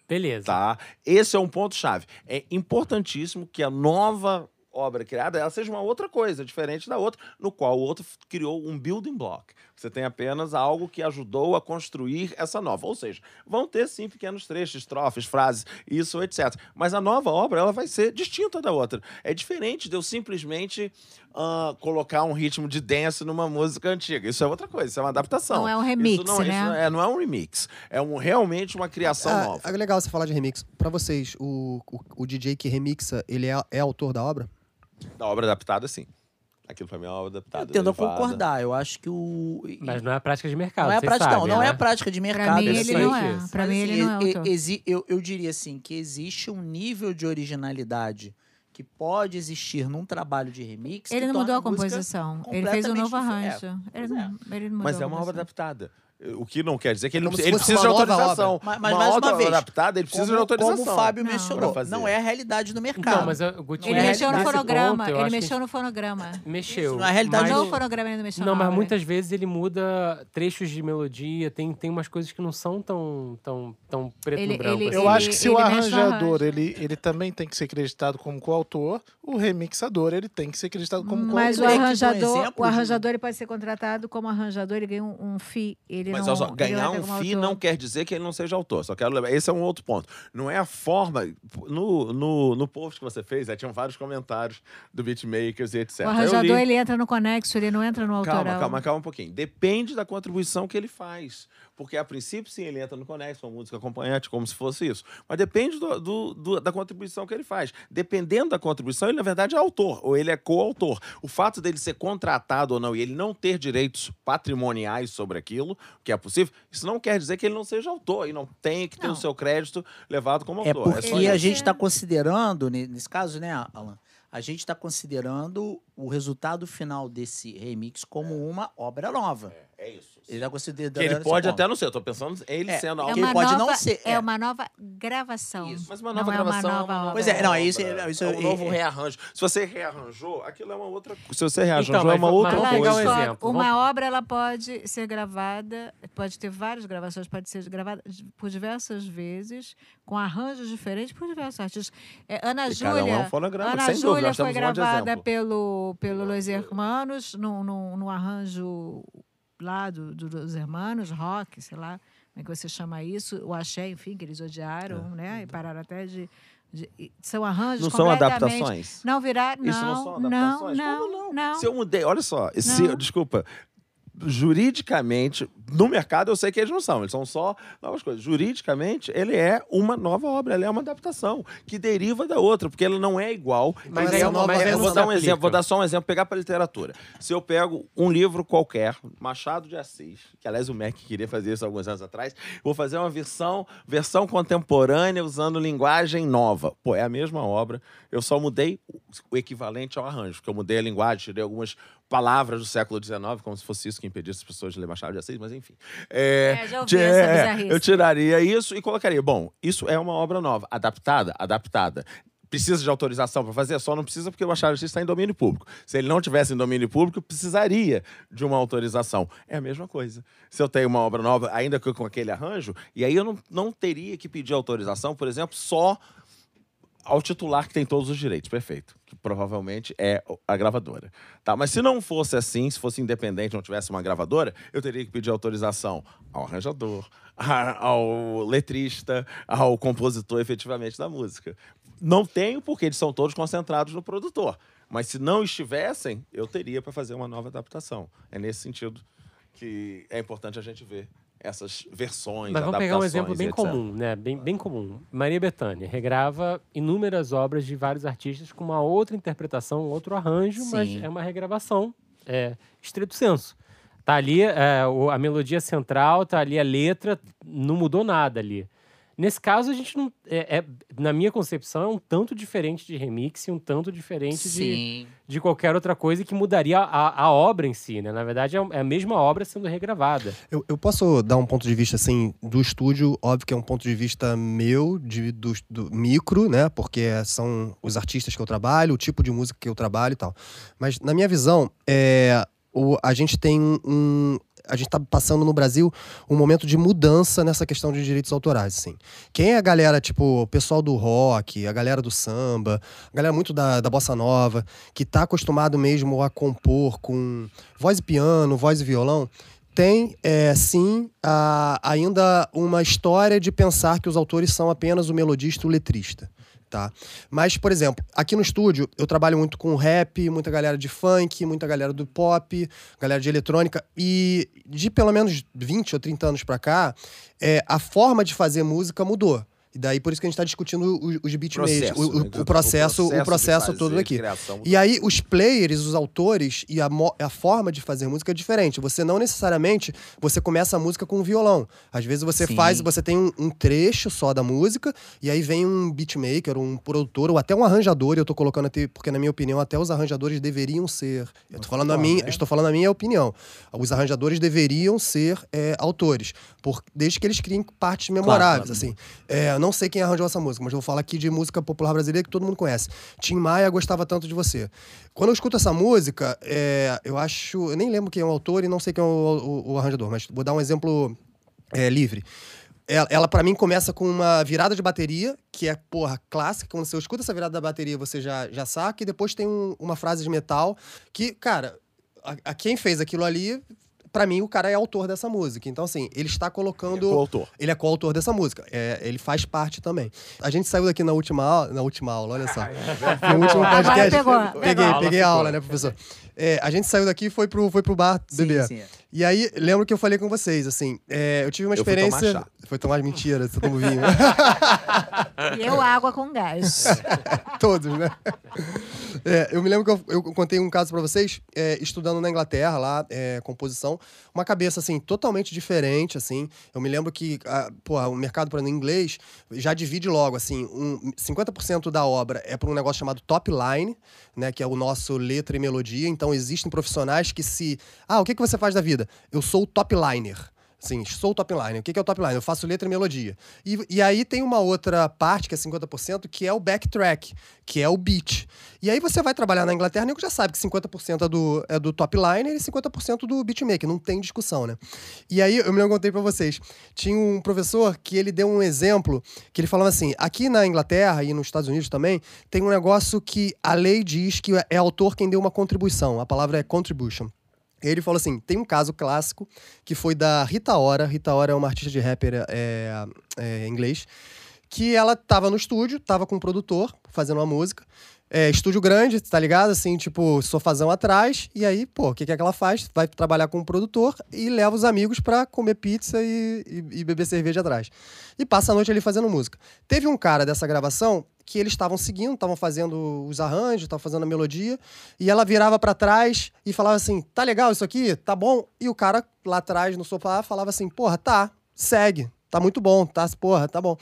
Beleza. Tá? Esse é um ponto chave. É importantíssimo que a nova obra criada ela seja uma outra coisa, diferente da outra, no qual o outro criou um building block. Você tem apenas algo que ajudou a construir essa nova. Ou seja, vão ter sim pequenos trechos, estrofes, frases, isso, etc. Mas a nova obra ela vai ser distinta da outra. É diferente de eu simplesmente ah, colocar um ritmo de dance numa música antiga. Isso é outra coisa, isso é uma adaptação. Não é um remix, isso não, isso né? não é, não é um remix. É um, realmente uma criação Ah, nova. é legal você falar de remix. Pra vocês, o, o, o DJ que remixa, ele é, é autor da obra? Da obra adaptada, sim. Aquilo pra mim é uma obra adaptada. Eu tendo a concordar. Eu acho que o. Mas não é a prática de mercado. não é a prática, não, sabem, não é né? a prática de mercado. Pra mim, ele não é. Pra mim, assim, ele não é autor. eu, eu diria assim, que existe um nível de originalidade que pode existir num trabalho de remix. Ele não mudou a composição. Ele fez um novo arranjo. É, Ele não, ele não Mas é uma obra adaptada. O que não quer dizer que ele, Como se ele precisa de uma autorização. Mas, mas mais outra uma vez, adaptada, ele precisa como, de autorização. Como o Fábio Não. mencionou, Pra fazer. não é a realidade do mercado. Não, mas o Guti, Ele é mexeu no fonograma. ponto, eu ele acho que mexeu no fonograma. Mexeu. Isso, na realidade, mas- Não o fonograma, ele não mexeu Não, mas muitas vezes ele muda trechos de melodia, tem, tem umas coisas que não são tão, tão, tão preto Ele- no branco. ele- assim. Eu ele- acho que se o ele no arranjador ele, ele também tem que ser acreditado como coautor, o remixador ele tem que ser acreditado como Mas o coautor. Aqui, por arranjador, exemplo, o arranjador ele pode ser contratado como arranjador, ele ganha um, um FII. Ele Mas não, olha só, ele ganhar é um FII autor. não quer dizer que ele não seja autor. Só quero lembrar. Esse é um outro ponto. Não é a forma. No, no, no post que você fez, aí tinham vários comentários do beatmakers e etc. O arranjador li- ele entra no conexo, ele não entra no autoral. Calma, calma, calma um pouquinho. Depende da contribuição que ele faz. Porque, a princípio, sim, ele entra no Conexo, uma música acompanhante, como se fosse isso. Mas depende do- do- do- da contribuição que ele faz. Dependendo da contribuição, ele, na verdade, é autor, ou ele é coautor. O fato dele ser contratado ou não, e ele não ter direitos patrimoniais sobre aquilo, que é possível, isso não quer dizer que ele não seja autor, e não tem que ter Não. o seu crédito levado como É autor. porque só Ele a gente é- está considerando, ne- nesse caso, né, Alan? A gente está considerando o resultado final desse remix como uma obra nova. É isso. Ele está considerando. Que ele pode até não ser. Eu tô pensando ele É, sendo É Ele uma pode não nova, ser, é. é. uma nova gravação. Isso, mas uma Não nova é uma gravação. nova uma nova obra. Pois é, não, obra, isso- isso- é um novo é- rearranjo. Se você rearranjou, aquilo é uma outra. Se você rearranjou, Então, é uma outra mas vamos pegar um coisa. exemplo. Uma obra ela pode ser gravada, pode ter várias gravações, pode ser gravada por diversas vezes, com arranjos diferentes por diversos artistas. É, Ana E cada um é um Júlia. fonograma, Ana sem dúvida. Júlia Nós foi um gravada exemplo. pelo, pelo Los Hermanos, no, no, no arranjo lá do, do Los Hermanos, rock, sei lá como é que você chama isso, o axé, enfim, que eles odiaram, né? E pararam até de. de- são arranjos É. Não são adaptações? Não virar. Isso não, Não, são não, adaptações? não, Como não. Se eu mudei, olha só, se, Não. desculpa. Juridicamente, no mercado eu sei que eles não são, eles são só novas coisas. Juridicamente, ele é uma nova obra, ele é uma adaptação que deriva da outra, porque ela não é igual. Mas Ele aí é uma- mas eu vou dar um aplica. exemplo, vou dar só um exemplo, pegar para literatura. Se eu pego um livro qualquer, Machado de Assis, que aliás o Mac queria fazer isso alguns anos atrás, vou fazer uma versão, versão contemporânea usando linguagem nova. Pô, é a mesma obra, eu só mudei o equivalente ao arranjo, porque eu mudei a linguagem, tirei algumas palavras do século XIX, como se fosse isso que impedisse as pessoas de ler Machado de Assis, mas enfim. É, É, já ouvi essa é, eu tiraria isso e colocaria. Bom, isso é uma obra nova, adaptada, adaptada. Precisa de autorização para fazer? Só não precisa porque o Machado de Assis está em domínio público. Se ele não tivesse em domínio público, precisaria de uma autorização. É a mesma coisa. Se eu tenho uma obra nova, ainda que com aquele arranjo, e aí eu não, não teria que pedir autorização, por exemplo, só ao titular que tem todos os direitos, perfeito. Que provavelmente é a gravadora. Tá, mas se não fosse assim, se fosse independente, não tivesse uma gravadora, eu teria que pedir autorização ao arranjador, ao letrista, ao compositor efetivamente da música. Não tenho, porque eles são todos concentrados no produtor. Mas se não estivessem, eu teria para fazer uma nova adaptação. É nesse sentido que é importante a gente ver essas versões, Mas vamos pegar um exemplo bem etc. comum, né? Bem, bem comum. Maria Bethânia regrava inúmeras obras de vários artistas com uma outra interpretação, um outro arranjo, mas Sim. é uma regravação, é, estrito senso. Tá ali é, a melodia central, tá ali a letra, não mudou nada ali. Nesse caso, a gente não. É, é- na minha concepção, é um tanto diferente de remix e um tanto diferente de, Sim. de qualquer outra coisa que mudaria a, a obra em si, né? Na verdade, é é a mesma obra sendo regravada. Eu, eu posso dar um ponto de vista, assim, do estúdio, óbvio que é um ponto de vista meu, de, do, do micro, né? Porque são os artistas que eu trabalho, o tipo de música que eu trabalho e tal. Mas, na minha visão, é, o, a gente tem um. A gente tá passando no Brasil um momento de mudança nessa questão de direitos autorais, assim. Quem é a galera, tipo, o pessoal do rock, a galera do samba, a galera muito da, da bossa nova, que tá acostumado mesmo a compor com voz e piano, voz e violão, tem é, sim a- ainda uma história de pensar que os autores são apenas o melodista e o letrista. Tá? Mas, por exemplo, aqui no estúdio eu trabalho muito com rap, muita galera de funk, muita galera do pop, galera de eletrônica, e de pelo menos 20 ou 30 anos pra cá, é, a forma de fazer música mudou. E daí por isso que a gente tá discutindo os, os beatmakers, Processo, o, o- né? o processo, o processo fazer, todo aqui. E aí, os players, os autores e a, a forma de fazer música é diferente. Você não necessariamente você começa a música com um violão. Às vezes você Sim. faz, você tem um, um trecho só da música, e aí vem um beatmaker, um produtor, ou até um arranjador, eu tô colocando aqui, porque na minha opinião, até os arranjadores deveriam ser. Eu tô falando a minha, eu estou falando a minha opinião. Os arranjadores deveriam ser é, autores, por, desde que eles criem partes memoráveis. claro. Assim. É, não sei quem arranjou essa música, mas vou falar aqui de música popular brasileira que todo mundo conhece. Tim Maia gostava tanto de você. Quando eu escuto essa música, é, eu acho. Eu nem lembro quem é o autor e não sei quem é o, o- o arranjador, mas vou dar um exemplo é, livre. Ela, ela para mim, começa com uma virada de bateria, que é, porra, clássica. Quando você escuta essa virada da bateria, você já, já saca. E depois tem um- uma frase de metal que, cara, a, a quem fez aquilo ali, pra mim, o cara é autor dessa música. Então, assim, ele está colocando. É coautor. Ele é coautor dessa música. É, ele faz parte também. A gente saiu daqui na última aula, na última aula, olha só. No último Agora podcast. pegou. Peguei, A aula peguei a aula, né, professor? É, a gente saiu daqui e foi pro, foi pro bar Sim, beber. sim. E aí, lembro que eu falei com vocês, assim, é, eu tive uma Eu fui tomar experiência. chá. Foi tomar mentira, você tomou vinho. E eu água com gás. Todos, né? É, eu me lembro que eu, eu contei um caso pra vocês, é, estudando na Inglaterra, lá, é, composição, uma cabeça, assim, totalmente diferente, assim. Eu me lembro que, ah, pô, o mercado para inglês já divide logo, assim, um, 50% da obra é para um negócio chamado top line, né, que é o nosso letra e melodia. Então, existem profissionais que se... Ah, o que, que você faz da vida? Eu sou o top liner. Sim, sou o top line. O que é o top line? Eu faço letra e melodia. E, e aí tem uma outra parte, que é 50%, que é o backtrack, que é o beat. E aí você vai trabalhar na Inglaterra, nego já sabe que 50% é do, é do top liner e 50% do beatmaker. Não tem discussão, né? E aí eu me eu contei pra vocês. Tinha um professor que ele deu um exemplo, que ele falava assim, aqui na Inglaterra e nos Estados Unidos também, tem um negócio que a lei diz que é autor quem deu uma contribuição. A palavra é contribution. Ele falou assim: tem um caso clássico que foi da Rita Ora. Rita Ora é uma artista de rapper é, é, inglês. Que ela tava no estúdio, tava com um produtor fazendo uma música. É, estúdio grande, tá ligado? Assim, tipo, sofazão atrás. E aí, pô, o que, que é que ela faz? Vai trabalhar com o produtor e leva os amigos pra comer pizza e, e- e beber cerveja atrás. E passa a noite ali fazendo música. Teve um cara dessa gravação que eles estavam seguindo, estavam fazendo os arranjos, estavam fazendo a melodia, e ela virava pra trás e falava assim: tá legal isso aqui? Tá bom? E o cara lá atrás no sofá falava assim: porra, tá, segue, tá muito bom, tá, porra, tá bom.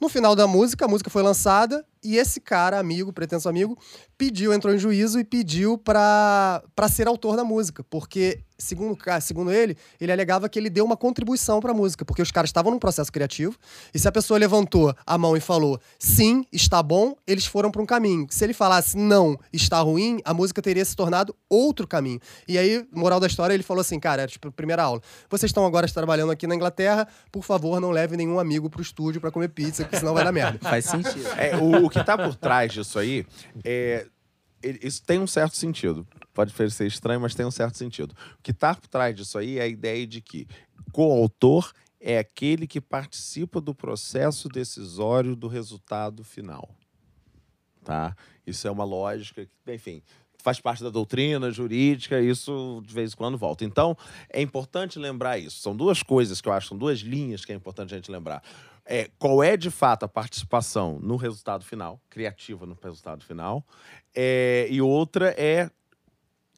No final da música, a música foi lançada e esse cara, amigo, pretenso amigo, pediu, entrou em juízo e pediu pra, pra ser autor da música, porque, segundo, segundo ele, ele alegava que ele deu uma contribuição pra música, porque os caras estavam num processo criativo e se a pessoa levantou a mão e falou sim, está bom, eles foram pra um caminho. Se ele falasse não, está ruim, a música teria se tornado outro caminho. E aí, moral da história, ele falou assim, cara, era tipo, primeira aula, vocês estão agora trabalhando aqui na Inglaterra, por favor, não leve nenhum amigo pro estúdio pra comer pizza, porque senão vai dar merda. Faz sentido. É, o, o que tá por trás disso aí, é, isso tem um certo sentido. Pode parecer estranho, mas tem um certo sentido. O que tá por trás disso aí é a ideia de que coautor é aquele que participa do processo decisório do resultado final. Tá? Isso é uma lógica que, enfim, faz parte da doutrina jurídica, isso de vez em quando volta. Então, é importante lembrar isso. São duas coisas que eu acho, são duas linhas que é importante a gente lembrar. É, qual é de fato a participação no resultado final, criativa no resultado final, é, e outra é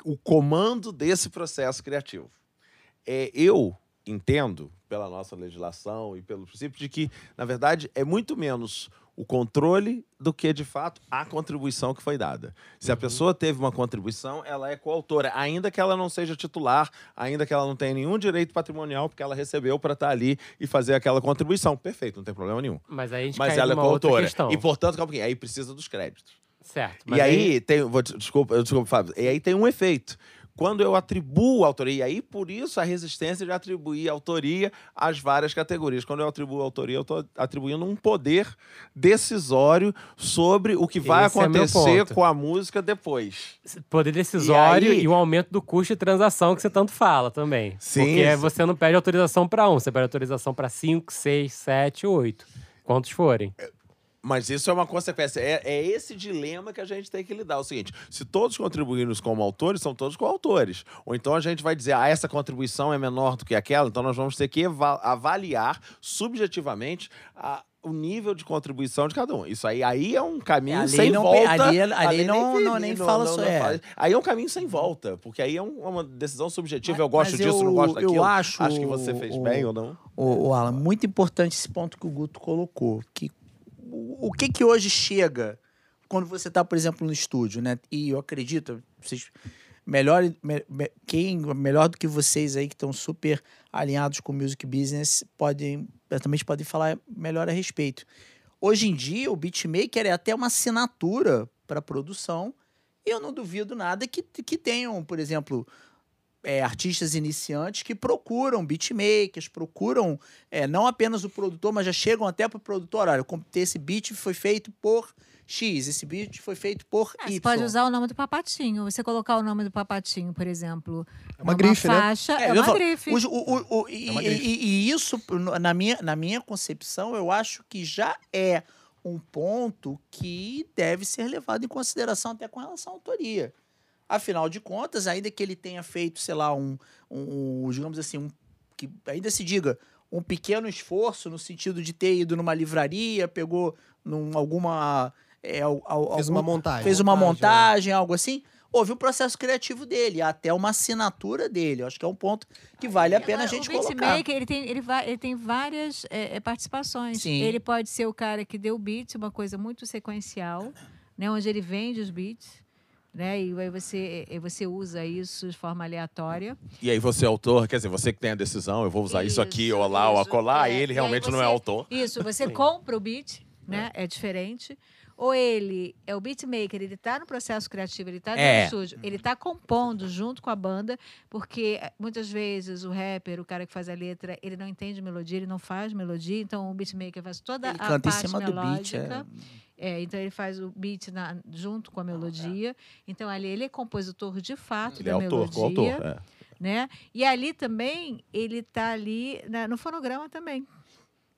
o comando desse processo criativo. É, eu entendo, pela nossa legislação e pelo princípio, de que, na verdade, é muito menos o controle do que, de fato, a contribuição que foi dada. Se a pessoa teve uma contribuição, ela é coautora, ainda que ela não seja titular, ainda que ela não tenha nenhum direito patrimonial, porque ela recebeu para estar ali e fazer aquela contribuição. Perfeito, não tem problema nenhum. Mas aí a gente Mas ela é coautora. E, portanto, calma aí precisa dos créditos. Certo. E aí, tem. Vou, desculpa, desculpa, Fábio. E aí tem um efeito. Quando eu atribuo autoria, e aí por isso a resistência de atribuir autoria às várias categorias. Quando eu atribuo autoria, eu estou atribuindo um poder decisório sobre o que vai Esse é acontecer ponto. com a música depois. Poder decisório E e, aí- o aumento do custo de transação que você tanto fala também. Sim, Porque sim. você não pede autorização para um, você pede autorização para cinco, seis, sete, oito. Quantos forem. Mas isso é uma consequência. É, é esse dilema que a gente tem que lidar. É o seguinte: se todos contribuímos como autores, são todos coautores. Ou então a gente vai dizer, ah, essa contribuição é menor do que aquela, então nós vamos ter que avaliar subjetivamente a- o nível de contribuição de cada um. Isso aí, aí é um caminho É, sem não- volta. a lei- a A lei não- vi- não nem fala não, só- não é. fala. Aí é um caminho sem volta, porque aí é um- uma decisão subjetiva. Mas- eu gosto disso, eu- não gosto eu daquilo. acho Acho que você fez o- bem ou não. O, Alan, muito importante esse ponto que o Guto colocou. Que, o, que que hoje chega quando você está, por exemplo, no estúdio, né? E eu acredito, vocês melhor, me- me- quem melhor do que vocês aí que estão super alinhados com o music business podem certamente podem falar melhor a respeito. Hoje em dia, o beatmaker é até uma assinatura para produção. E eu não duvido nada que, que tenham, por exemplo, é, artistas iniciantes que procuram beatmakers, procuram é, não apenas o produtor, mas já chegam até para o produtor. Olha, esse beat foi feito por X, esse beat foi feito por Ah, Y. você pode usar o nome do papatinho. Você colocar o nome do papatinho, por exemplo, É uma grife, né? faixa, é, eu uma falo, grife. os- o- o- o- e, É uma grife. e- e isso, na minha, na minha concepção, eu acho que já é um ponto que deve ser levado em consideração até com relação à autoria. Afinal de contas, ainda que ele tenha feito, sei lá, um, um- um, digamos assim, um, que ainda se diga, um pequeno esforço no sentido de ter ido numa livraria, pegou num, alguma. é, al- al- Fez algum- uma montagem. fez uma Montagem, montagem, algo assim. Houve um processo criativo dele, até uma assinatura dele. Eu acho que é um ponto que vale a pena a Agora, gente o colocar. beatmaker, ele tem, ele, vai, ele tem várias é, é, participações. Sim. Ele pode ser o cara que deu o beat, uma coisa muito sequencial, né, onde ele vende os beats, né, e aí você, você usa isso de forma aleatória. E aí você é autor, quer dizer, você que tem a decisão, eu vou usar isso, aqui Isso, ou lá ou acolá, é. e ele E realmente não é você- autor. Isso, você compra o beat, né? É diferente. Ou ele é o beatmaker, ele está no processo criativo, ele está no É. estúdio, ele está compondo junto com a banda, porque eh, muitas vezes o rapper, o cara que faz a letra, ele não entende melodia, ele não faz melodia, então o beatmaker faz toda Ele a canta em parte cima do beat. melódica. É. É, então ele faz o beat na- junto com a melodia. Então ali ele é compositor de fato Ele é da autor, melodia coautor. É. né? E ali também, ele tá ali na- no fonograma também,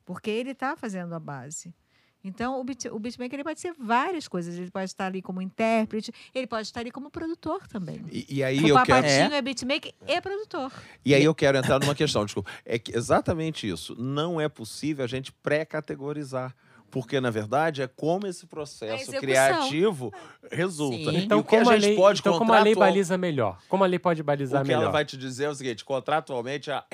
porque ele tá fazendo a base. Então, o, beat, o beatmaker ele pode ser várias coisas. Ele pode estar ali como intérprete, ele pode estar ali como produtor também. E, e aí o eu quero. Papatinho é. beatmaker e produtor. E aí eu quero entrar numa questão, desculpa. É que exatamente isso. Não é possível a gente pré-categorizar. Porque, na verdade, é como esse processo criativo resulta. Sim. E Então, o que a como a gente lei, pode então como a lei contratual- baliza melhor? Como a lei pode balizar O que melhor? ela vai te dizer é o seguinte: contratualmente, a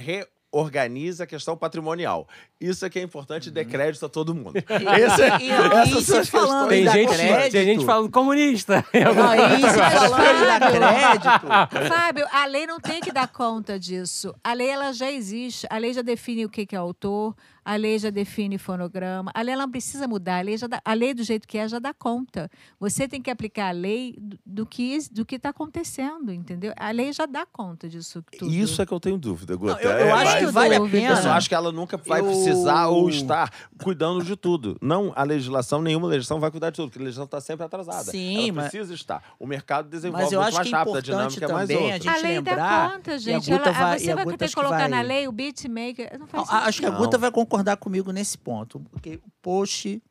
reorganiza a questão patrimonial. Isso é que é importante e dê crédito a todo mundo. Esse é, E- e essas são as falando questões. Tem gente, crédito. tem gente falando comunista. Não, isso falando crédito. Fábio, a lei não tem que dar conta disso. A lei ela já existe. A lei já define o que que é autor. A lei já define fonograma. A lei ela não precisa mudar. A lei, já dá- a lei do jeito que é já dá conta. Você tem que aplicar a lei do, do que do que está acontecendo, entendeu? A lei já dá conta disso tudo. Isso é que eu tenho dúvida, Guta. eu- eu É, acho que vale a pena. Eu só acho que ela nunca vai Eu- precisar ou estar cuidando de tudo. Não a legislação, nenhuma legislação vai cuidar de tudo, porque a legislação está sempre atrasada. Sim, ela mas- precisa estar. O mercado desenvolve Mas eu muito acho mais que é rápido, a importante dinâmica é mais também a outra. gente A lei lembrar, dá conta, gente. Ela- vai- você vai ter que colocar vai- na lei o beatmaker. Não faz A- Acho que a Não. Guta vai concordar comigo nesse ponto. Porque o post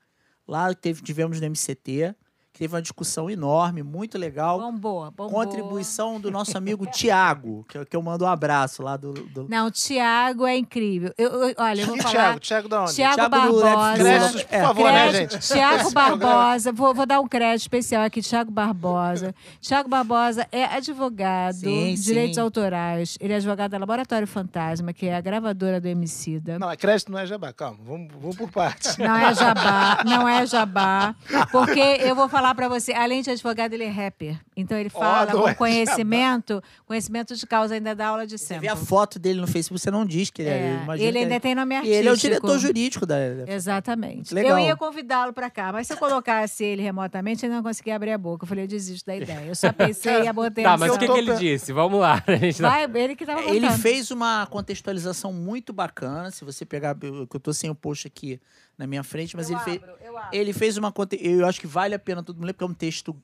lá teve, tivemos no MCT, teve uma discussão enorme, muito legal. Bombou, bombou. Contribuição do nosso amigo Tiago, que, eu- que eu mando um abraço lá do. do... Não, Tiago é incrível. Eu, eu- olha, eu vou E falar. Thiago? Thiago da onde? Tiago Barbosa. Créditos, por É, favor, né, gente? Tiago Barbosa, vou, vou dar um crédito especial aqui, Tiago Barbosa. Tiago Barbosa é advogado Sim, de direitos sim. autorais. Ele é advogado da Laboratório Fantasma, que é a gravadora do Emicida. Não, é crédito não é jabá. Calma, vamos, vamos por partes. Não é jabá, não é jabá. Porque eu vou falar pra você, além de advogado, ele é rapper. Então ele fala não com é conhecimento, conhecimento de causa ainda da aula de Você sempre. vê a foto dele no Facebook, você não diz que ele é. É, ele que ainda é- tem nome E artístico. ele é o diretor jurídico da. Exatamente. Legal. Eu ia convidá-lo para cá, mas se eu colocasse ele remotamente, ele não conseguia abrir a boca. Eu falei, eu desisto da ideia. Eu só pensei e abotei Tá, a mas o que, que ele disse? Vamos lá. Tá- Vai, ele que tava contando. Ele fez uma contextualização muito bacana. Se você pegar. Eu eu tô sem o post aqui na minha frente, mas Eu ele fez. abro, eu abro. Ele fez uma. Eu acho que vale a pena todo mundo ler, porque é um texto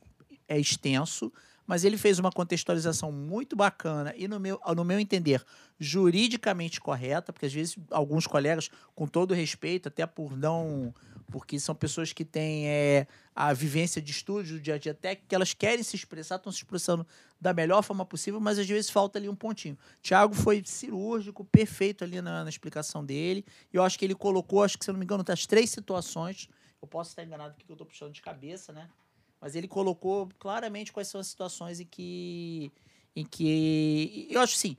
é extenso, mas ele fez uma contextualização muito bacana e, no meu, no meu entender, juridicamente correta, porque às vezes alguns colegas, com todo respeito, até por não porque são pessoas que têm é, a vivência de estúdio, do dia a dia técnico, que elas querem se expressar, estão se expressando da melhor forma possível, mas às vezes falta ali um pontinho. Thiago foi cirúrgico, perfeito ali na, na explicação dele. E eu acho que ele colocou, acho que se eu não me engano, as três situações. Eu posso estar enganado porque eu estou puxando de cabeça, né? Mas ele colocou claramente quais são as situações em que. Em que. Eu acho assim.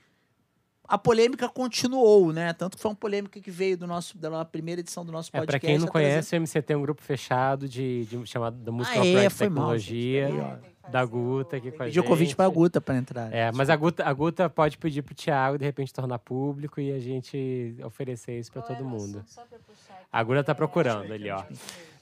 A polêmica continuou, né? Tanto que foi uma polêmica que veio do nosso, da primeira edição do nosso É, podcast. pra quem não conhece, o MCT é um grupo fechado de, de chamado da música Ah, é, mal, Tecnologia. Aí, da Guta aqui com a Pediu gente. convite pra Guta pra entrar. É, mas a Guta, a Guta pode pedir pro Thiago de repente tornar público e a gente oferecer isso pra todo mundo. A Guta tá procurando ali, ó.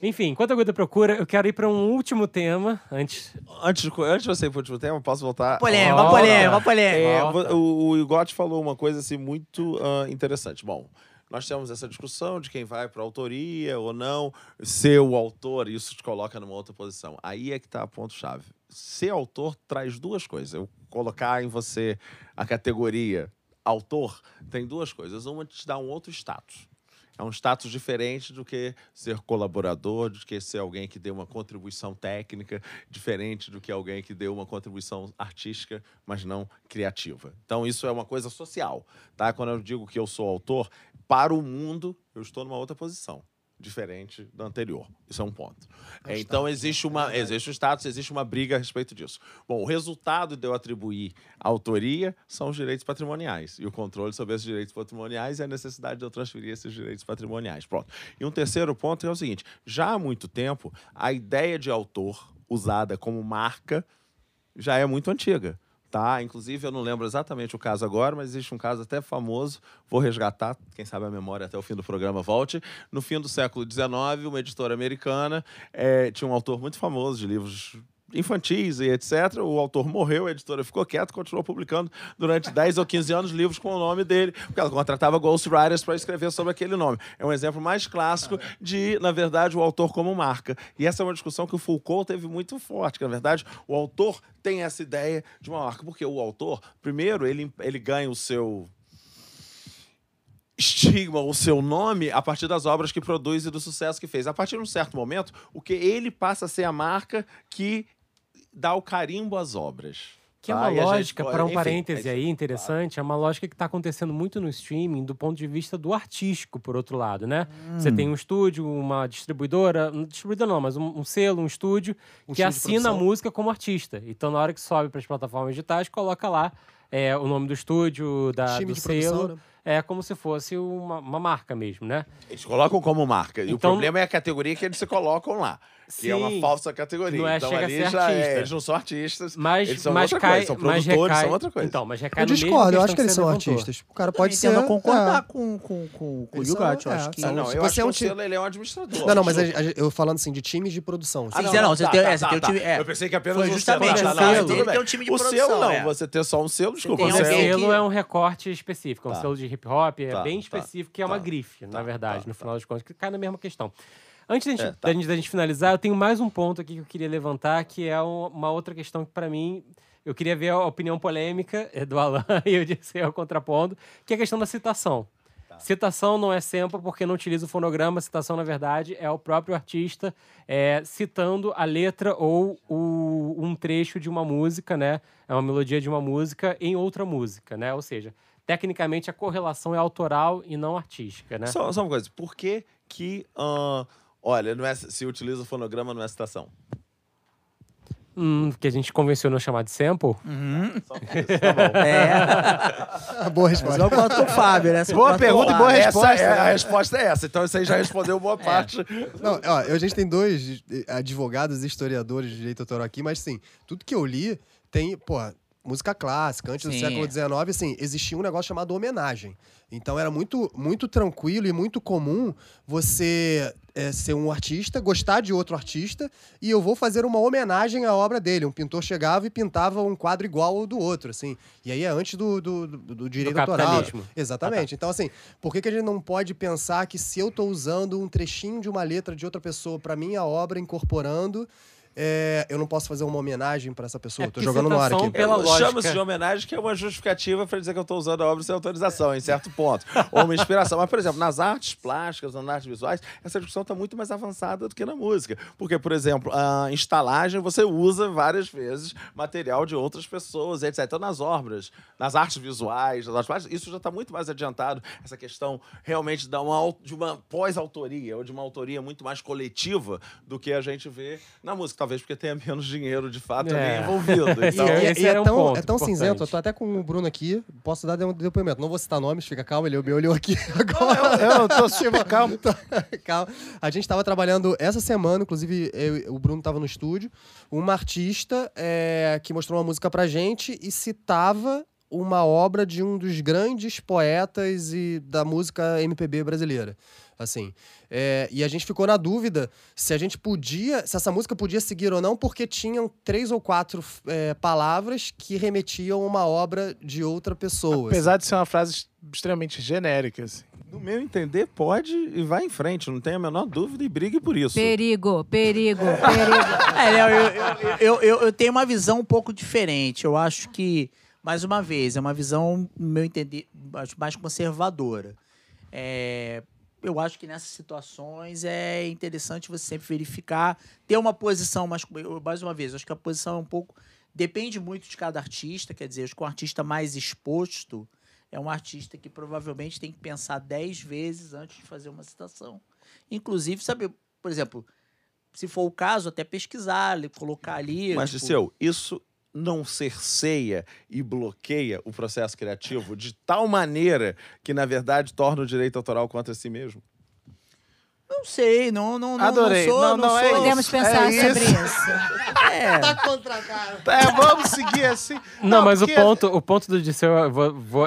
Enfim, enquanto a Guta procura, eu quero ir pra um último tema antes. Antes, de- antes de você ir pro último tema, posso voltar? Polêmica, Ó, polêmica, polêmica. É, Volta. o, o Igote falou uma coisa assim muito ah, interessante. Bom, nós temos essa discussão de quem vai para autoria ou não, ser o autor, isso te coloca numa outra posição. Aí é que está a ponto-chave. Ser autor traz duas coisas. Eu colocar em você a categoria autor tem duas coisas. Uma te dá um outro status. É um status diferente do que ser colaborador, do que ser alguém que deu uma contribuição técnica, diferente do que alguém que deu uma contribuição artística, mas não criativa. Então, isso é uma coisa social. Tá? Quando eu digo que eu sou autor, para o mundo, eu estou numa outra posição. Diferente da anterior. Isso é um ponto. É, então, existe, uma, existe um status, existe uma briga a respeito disso. Bom, o resultado de eu atribuir autoria são os direitos patrimoniais. E o controle sobre esses direitos patrimoniais e a necessidade de eu transferir esses direitos patrimoniais. Pronto. E um terceiro ponto é o seguinte: já há muito tempo, a ideia de autor usada como marca já é muito antiga. Tá? Inclusive, eu não lembro exatamente o caso agora, mas existe um caso até famoso. Vou resgatar, quem sabe a memória até o fim do programa volte. No fim do século XIX, uma editora americana eh, tinha um autor muito famoso de livros infantis e etc. O autor morreu, a editora ficou quieta, continuou publicando durante 10 ou 15 anos livros com o nome dele, porque ela contratava ghostwriters para escrever sobre aquele nome. É um exemplo mais clássico de, na verdade, o autor como marca. E essa é uma discussão que o Foucault teve muito forte, que, na verdade, o autor tem essa ideia de uma marca, porque o autor, primeiro, ele, ele ganha o seu estigma, o seu nome a partir das obras que produz e do sucesso que fez. A partir de um certo momento, o que ele passa a ser a marca que dá o carimbo às obras. Que é tá? uma E gente lógica, para um enfim, parêntese aí interessante, é uma lógica que está acontecendo muito no streaming do ponto de vista do artístico, por outro lado, né? Você tem um estúdio, uma distribuidora, um distribuidor não, mas um, um selo, um estúdio, Um que estúdio assina a música como artista. Então, na hora que sobe para as plataformas digitais, coloca lá é, o nome do estúdio, da, Time do selo. né? É como se fosse uma, uma marca mesmo, né? Eles colocam como marca. E o Então- problema é a categoria que eles se colocam lá. Que é uma Sim. falsa categoria. Não é- então chega a ali ser já artista. é, eles não são artistas. Mas, eles são mas outra cai, coisa, são mas produtores, recai, são outra coisa. Então, mas recai Eu no mesmo discordo, eu acho que eles são levantou. artistas. O cara Pode eu ser. tento concordar é. com, com, com, com o Yugati. são- Eu acho é, que. Ah, não, eu acho é que um o selo ele é um administrador. Não, não, mas eu falando assim de times de produção. Sim, Sim, sim, não, você tem- é, você tem o tá. time- é. Eu pensei que apenas um justamente o Tá, não, selo. Ele tem um time de o produção, selo não, é. você ter só um selo, desculpa. tem alguém selo. é um recorte específico, é um Tá. selo de hip hop, é Tá, bem tá, específico, que é uma tá, grife, na tá, verdade, tá, no tá. final das contas, que cai na mesma questão. Antes da gente, É, tá. da gente, da gente finalizar, eu tenho mais um ponto aqui que eu queria levantar, que é um- uma outra questão que, para mim, eu queria ver a opinião polêmica eh, do Alan e eu disse eu contrapondo, que é a questão da citação. Tá. Citação não é sample porque não utiliza o fonograma. Citação, na verdade, é o próprio artista é, citando a letra ou o- um trecho de uma música, né? É uma melodia de uma música em outra música, né? Ou seja, tecnicamente a correlação é autoral e não artística, né? Só, só uma coisa, por que que... ah, olha, não é, se utiliza o fonograma, não é citação? Hum, que a gente convencionou chamar de sample. Só por isso, tá bom. É. Boa Mas resposta. eu concordo com o Fábio, né? Boa pergunta e boa Essa resposta, é- né? a resposta é essa. Então, isso aí já respondeu boa parte. Não, ó, a gente tem dois eh, advogados e historiadores de direito autoral aqui, mas sim, tudo que eu li tem, pô, música clássica, antes do Sim. século XIX, assim, existia um negócio chamado homenagem. Então era muito, muito tranquilo e muito comum você eh, ser um artista, gostar de outro artista, e eu vou fazer uma homenagem à obra dele. Um pintor chegava e pintava um quadro igual ao do outro, assim. E aí é antes do, do, do- do direito autoral. capitalismo. Exatamente. Então, assim, por que, que a gente não pode pensar que se eu estou usando um trechinho de uma letra de outra pessoa para minha obra, incorporando, é, eu não posso fazer uma homenagem pra essa pessoa. É Tô jogando no ar aqui. pela Eu lógica. chamo-se de homenagem, que é uma justificativa para dizer que eu estou usando a obra sem autorização, em certo ponto. Ou uma inspiração. Mas, por exemplo, nas artes plásticas, nas artes visuais, essa discussão está muito mais avançada do que na música. Porque, por exemplo, a instalagem, você usa várias vezes material de outras pessoas, etc. Então, nas obras, nas artes visuais, nas artes plásticas, isso já está muito mais adiantado. Essa questão realmente da uma, de uma pós-autoria, ou de uma autoria muito mais coletiva do que a gente vê na música. Talvez porque tenha menos dinheiro, de fato, É. envolvido. Então, E, e- esse e é, um tão, ponto é tão importante. cinzento, eu tô até com o Bruno aqui, posso dar um depoimento. Não vou citar nomes, fica calmo, ele me olhou aqui agora. Eu tô super calmo. Calma. A gente estava trabalhando essa semana, inclusive eu- o Bruno estava no estúdio, uma artista é, que mostrou uma música pra gente e citava uma obra de um dos grandes poetas e da música MPB brasileira. Assim, é, e a gente ficou na dúvida se a gente podia, se essa música podia seguir ou não, porque tinham três ou quatro é, palavras que remetiam a uma obra de outra pessoa. Apesar de ser uma frase extremamente genérica, assim. No meu entender, pode e vai em frente, não tenho a menor dúvida e brigue por isso. Perigo, perigo, perigo. É, eu, eu, eu, eu tenho uma visão um pouco diferente. Eu acho que, mais uma vez, é uma visão, no meu entender, acho mais conservadora. É, eu acho que nessas situações é interessante você sempre verificar, ter uma posição mais. Mais uma vez, acho que a posição é um pouco. Depende muito de cada artista, quer dizer, acho que um artista mais exposto é um artista que provavelmente tem que pensar dez vezes antes de fazer uma citação. Inclusive, sabe, por exemplo, se for o caso, até pesquisar, colocar ali. Mas, tipo, Disseu, isso não cerceia e bloqueia o processo criativo de tal maneira que, na verdade, torna o direito autoral contra si mesmo? Não sei, não, não, não, Adorei. não sou, Não, não, é sou. Podemos isso, pensar é sobre isso. isso. É. É, vamos seguir assim. Não, mas porque- o ponto, o ponto do Disseu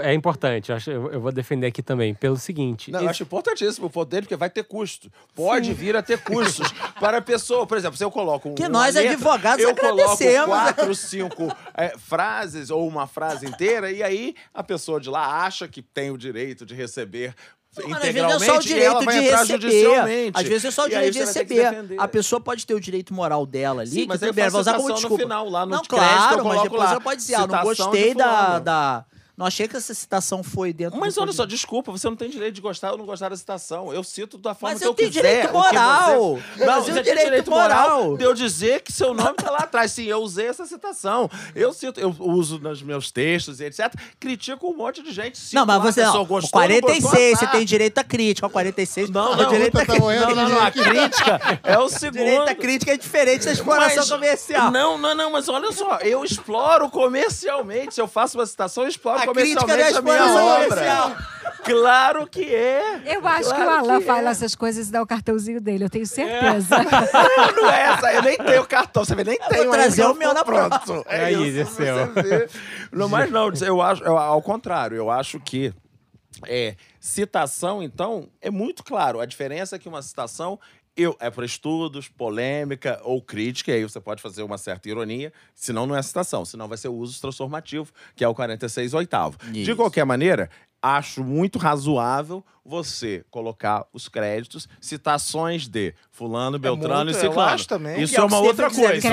é importante. Eu, acho, eu, eu vou defender aqui também, pelo seguinte. Não, eu acho importantíssimo o ponto dele, porque vai ter custo. Pode vir a ter custos para a pessoa. Por exemplo, se eu coloco um, Que nós, letra, advogados, eu coloco agradecemos. quatro, cinco é, frases ou uma frase inteira, e aí a pessoa de lá acha que tem o direito de receber Mano, às vezes é só o direito de receber. Às vezes é só o direito de receber. A pessoa pode ter o direito moral dela ali, Sim, que mas tudo bem, vai usar como desculpa. final, lá no não, claro, mas depois ela pode dizer, ah, não gostei da, da... Não achei que essa citação foi dentro Mas olha só, desculpa, você não tem direito de gostar ou não gostar da citação. Eu cito da forma Mas que eu eu tenho quiser. direito moral. Você... Mas Não, eu você tenho direito moral moral. de eu dizer que seu nome tá lá atrás. Sim, eu usei essa citação. Eu cito, eu uso nos meus textos e etc. Critico um monte de gente. Cito Não, mas lá, você não. gostou, O 46, não você tem direito à crítica. O 46, Não, o não, direito à tá morrendo, Não, não, não. A crítica é o segundo. direito à crítica é diferente da exploração Mas- comercial. Não, não, não, mas olha só, eu exploro comercialmente. Se eu faço uma citação, eu exploro A crítica não é comercialmente a minha exploração obra. comercial. Claro que é. Eu acho que o Claro Alan que fala é. essas coisas e dá o cartãozinho dele, eu tenho certeza. Não, não é essa. Eu nem tenho cartão. Você vê, nem tenho. trazer ainda, o meu eu na pronto. É aí, isso, desceu. você. Não, mas não, eu acho, eu- ao contrário, eu acho que é, citação, então, é muito claro. A diferença é que uma citação eu, é para estudos, polêmica ou crítica, e aí você pode fazer uma certa ironia, senão não é citação, senão vai ser o uso transformativo, que é o 46 oitavo. De qualquer maneira, acho muito razoável você colocar os créditos, citações de fulano, beltrano muito, e ciclano. também. Isso é é uma outra coisa.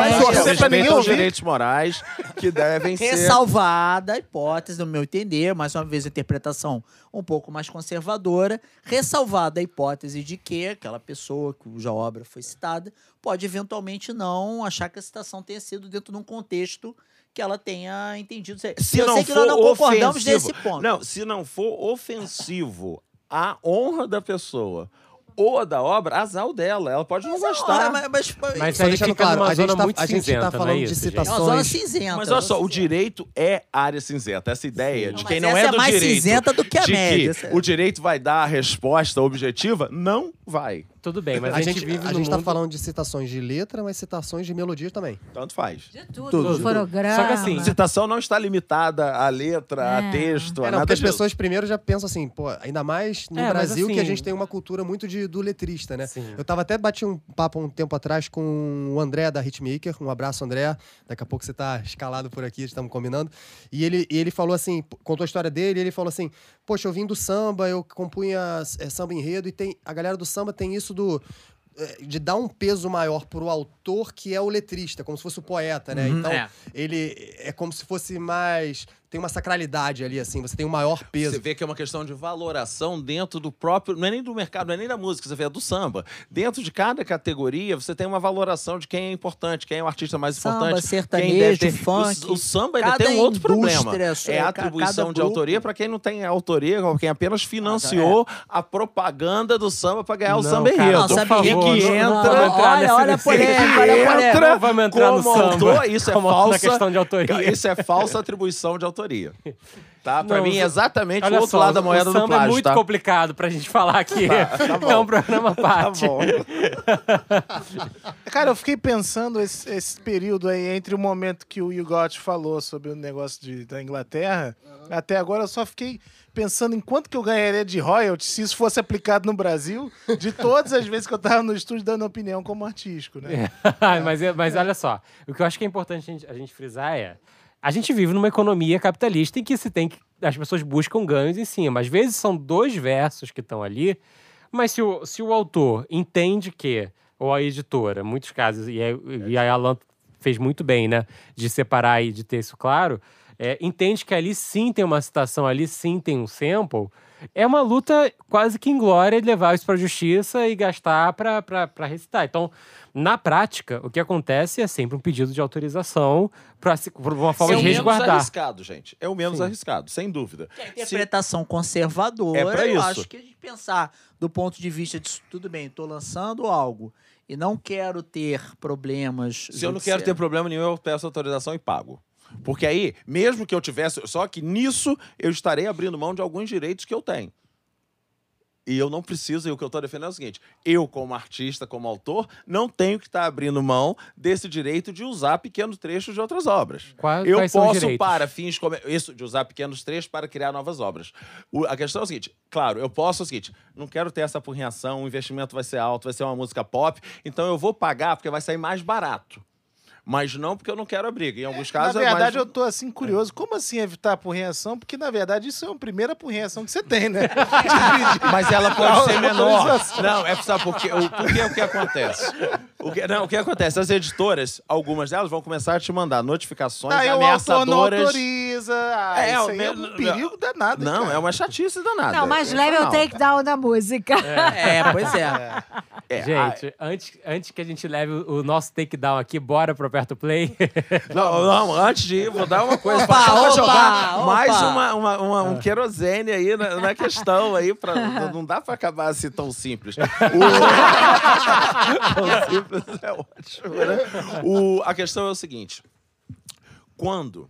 aos ouvir. direitos morais que devem ser... Ressalvada a hipótese, no meu entender, mais uma vez, a interpretação um pouco mais conservadora, ressalvada a hipótese de que aquela pessoa cuja obra foi citada pode eventualmente não achar que a citação tenha sido dentro de um contexto que ela tenha entendido. Se Eu não sei que for nós não concordamos ofensivo, nesse ponto. Não, se não for ofensivo à honra da pessoa ou a da obra, azar o dela. Ela pode não gostar. Mas, mas, mas, Mas Só aí deixando claro, a gente tá- muito a gente tá cinzenta, não falando é de isso, gente? é uma citações- zona cinzenta. Mas olha só, zona o direito é área cinzenta. Essa ideia de Não, quem não é é do mais direito. cinzenta do que a de média, que o direito vai dar a resposta objetiva, não vai. Tudo bem, mas a, gente, vive a no gente tá mundo... falando de citações de letra, mas citações de melodia também. Tanto faz. De tudo. Tudo. Fonograma. Só que assim, Citação não está limitada à letra, É. a texto, a É, não, nada porque as disso. pessoas primeiro já pensam assim, pô, ainda mais no É, Brasil que a assim- gente tem uma cultura muito de, do letrista, né? Sim. Eu tava até bati um papo um tempo atrás com o André da Hitmaker. Um abraço, André. Daqui a pouco você tá escalado por aqui, estamos combinando. E ele, e ele falou assim, contou a história dele, e ele falou assim: Poxa, eu vim do samba, eu compunha é, samba enredo, e tem a galera do samba tem isso do. é, de dar um peso maior pro autor que é o letrista, como se fosse o poeta, né? Uhum, então, é. ele é como se fosse mais. Tem uma sacralidade ali, assim, você tem um maior peso. Você vê que é uma questão de valoração dentro do próprio. Não é nem do mercado, não é nem da música, você vê, é do samba. Dentro de cada categoria, você tem uma valoração de quem é importante, quem é o artista mais Samba, importante. quem sertanejo, deve ter... funk. O, o samba ainda tem um outro problema. só- É a atribuição de autoria para quem não tem autoria, quem apenas financiou a propaganda do samba para ganhar o Não, samba cara, enredo. não, sabe E que- entra. não, olha, olha a nesse- polêmica, olha a polêmica. vamos entrar no samba. autor, isso é falsa. questão de autoria. Isso é falsa atribuição de autoria. Tá? Pra Não, mim, é exatamente o outro só, lado da o moeda do plágio, é muito tá? complicado pra gente falar aqui. tá bom. é um programa à Tá parte. bom. Cara, eu fiquei pensando esse, esse período aí entre o momento que o Yugot falou sobre o negócio de, da Inglaterra, até agora eu só fiquei pensando em quanto que eu ganharia de royalties se isso fosse aplicado no Brasil, de todas as vezes que eu tava no estúdio dando opinião como artístico, né? mas, é- mas olha só, o que eu acho que é importante a gente, a gente frisar é. A gente vive numa economia capitalista em que se tem que. As pessoas buscam ganhos em cima. Às vezes são dois versos que estão ali, mas se o, se o autor entende que, ou a editora, muitos casos, e, é- e a Alan fez muito bem, né, de separar e de ter isso claro, é, entende que ali sim tem uma citação, ali sim tem um sample, é uma luta quase que inglória de levar isso para a justiça e gastar para recitar. Então, na prática, o que acontece é sempre um pedido de autorização para uma forma é de o menos resguardar. arriscado, gente. É o menos Sim. arriscado, sem dúvida. Que a Se- interpretação conservadora, É pra eu isso. acho que a gente pensar do ponto de vista de tudo bem, estou lançando algo e não quero ter problemas. Se eu não quero ter problema nenhum, eu peço autorização e pago. Porque aí, mesmo que eu tivesse. Só que nisso eu estarei abrindo mão de alguns direitos que eu tenho. E eu não preciso, e o que eu estou defendendo é o seguinte: eu, como artista, como autor, não tenho que estar abrindo mão desse direito de usar pequenos trechos de outras obras. Quais- eu quais posso, para fins como isso, de usar pequenos trechos para criar novas obras. O- a questão é o seguinte: claro, eu posso é o seguinte, não quero ter essa apurrinhação, o investimento vai ser alto, vai ser uma música pop, então eu vou pagar porque vai sair mais barato. Mas não porque eu não quero a briga. Em alguns casos na é verdade, mais... eu tô assim curioso. Como assim evitar a apurrinhação? Porque, na verdade, isso é a primeira apurrinhação que você tem, né? Mas ela pode ser menor. Não, é sabe por quê? O, por que o que acontece? O que, não, o que acontece? As editoras, algumas delas vão começar a te mandar notificações Aí o autor não ameaçadoras. autoriza. Ah, É, isso é um perigo danado. Não, cara. é uma chatice danada. Não, mais É leve é o takedown da música. É, pois é. É, Gente, antes, antes que a gente leve o o nosso takedown aqui, bora pro Aperto Play. Não, não, antes de ir, vou dar uma coisa Opa, pra opa, jogar opa. mais uma, uma- uma- um querosene aí na, na questão aí. Pra, não dá pra acabar assim tão simples. O... tão simples é ótimo, né? O- a questão é o seguinte. Quando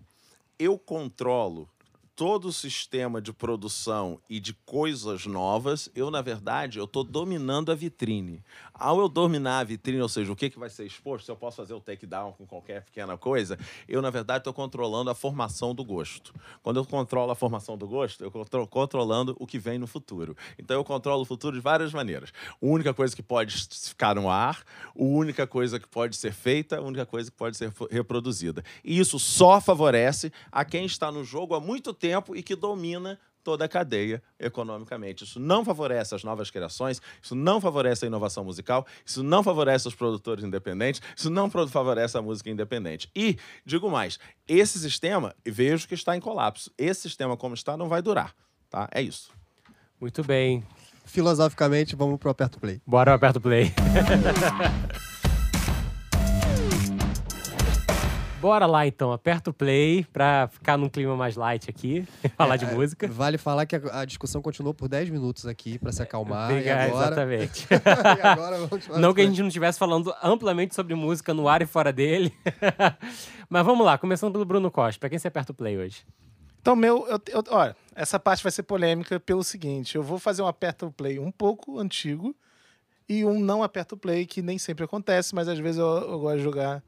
eu controlo todo o sistema de produção e de coisas novas, eu, na verdade, eu estou dominando a vitrine. Ao eu dominar a vitrine, ou seja, o que, que vai ser exposto, se eu posso fazer o takedown com qualquer pequena coisa, eu, na verdade, estou controlando a formação do gosto. Quando eu controlo a formação do gosto, eu estou controlando o que vem no futuro. Então, eu controlo o futuro de várias maneiras. A única coisa que pode ficar no ar, a única coisa que pode ser feita, a única coisa que pode ser reproduzida. E isso só favorece a quem está no jogo há muito tempo e que domina toda a cadeia economicamente. Isso não favorece as novas criações, isso não favorece a inovação musical, isso não favorece os produtores independentes, isso não favorece a música independente. E, digo mais, esse sistema, vejo que está em colapso. Esse sistema como está não vai durar, tá? É isso. Muito bem. Filosoficamente, vamos pro aperto play. Bora pro Aperto Play. Bora lá então, aperta o play pra ficar num clima mais light aqui, falar de música. Vale falar que a, a discussão continuou por 10 minutos aqui pra se acalmar. e Obrigado, agora, exatamente. e agora vamos para Não que a gente não estivesse falando amplamente sobre música no ar e fora dele. Mas vamos lá, começando pelo Bruno Costa. Pra quem você aperta o play hoje? Então, meu, eu, eu- olha, essa parte vai ser polêmica pelo seguinte: eu vou fazer um aperta o play um pouco antigo e um não aperta o play, que nem sempre acontece, mas às vezes eu, eu gosto de jogar,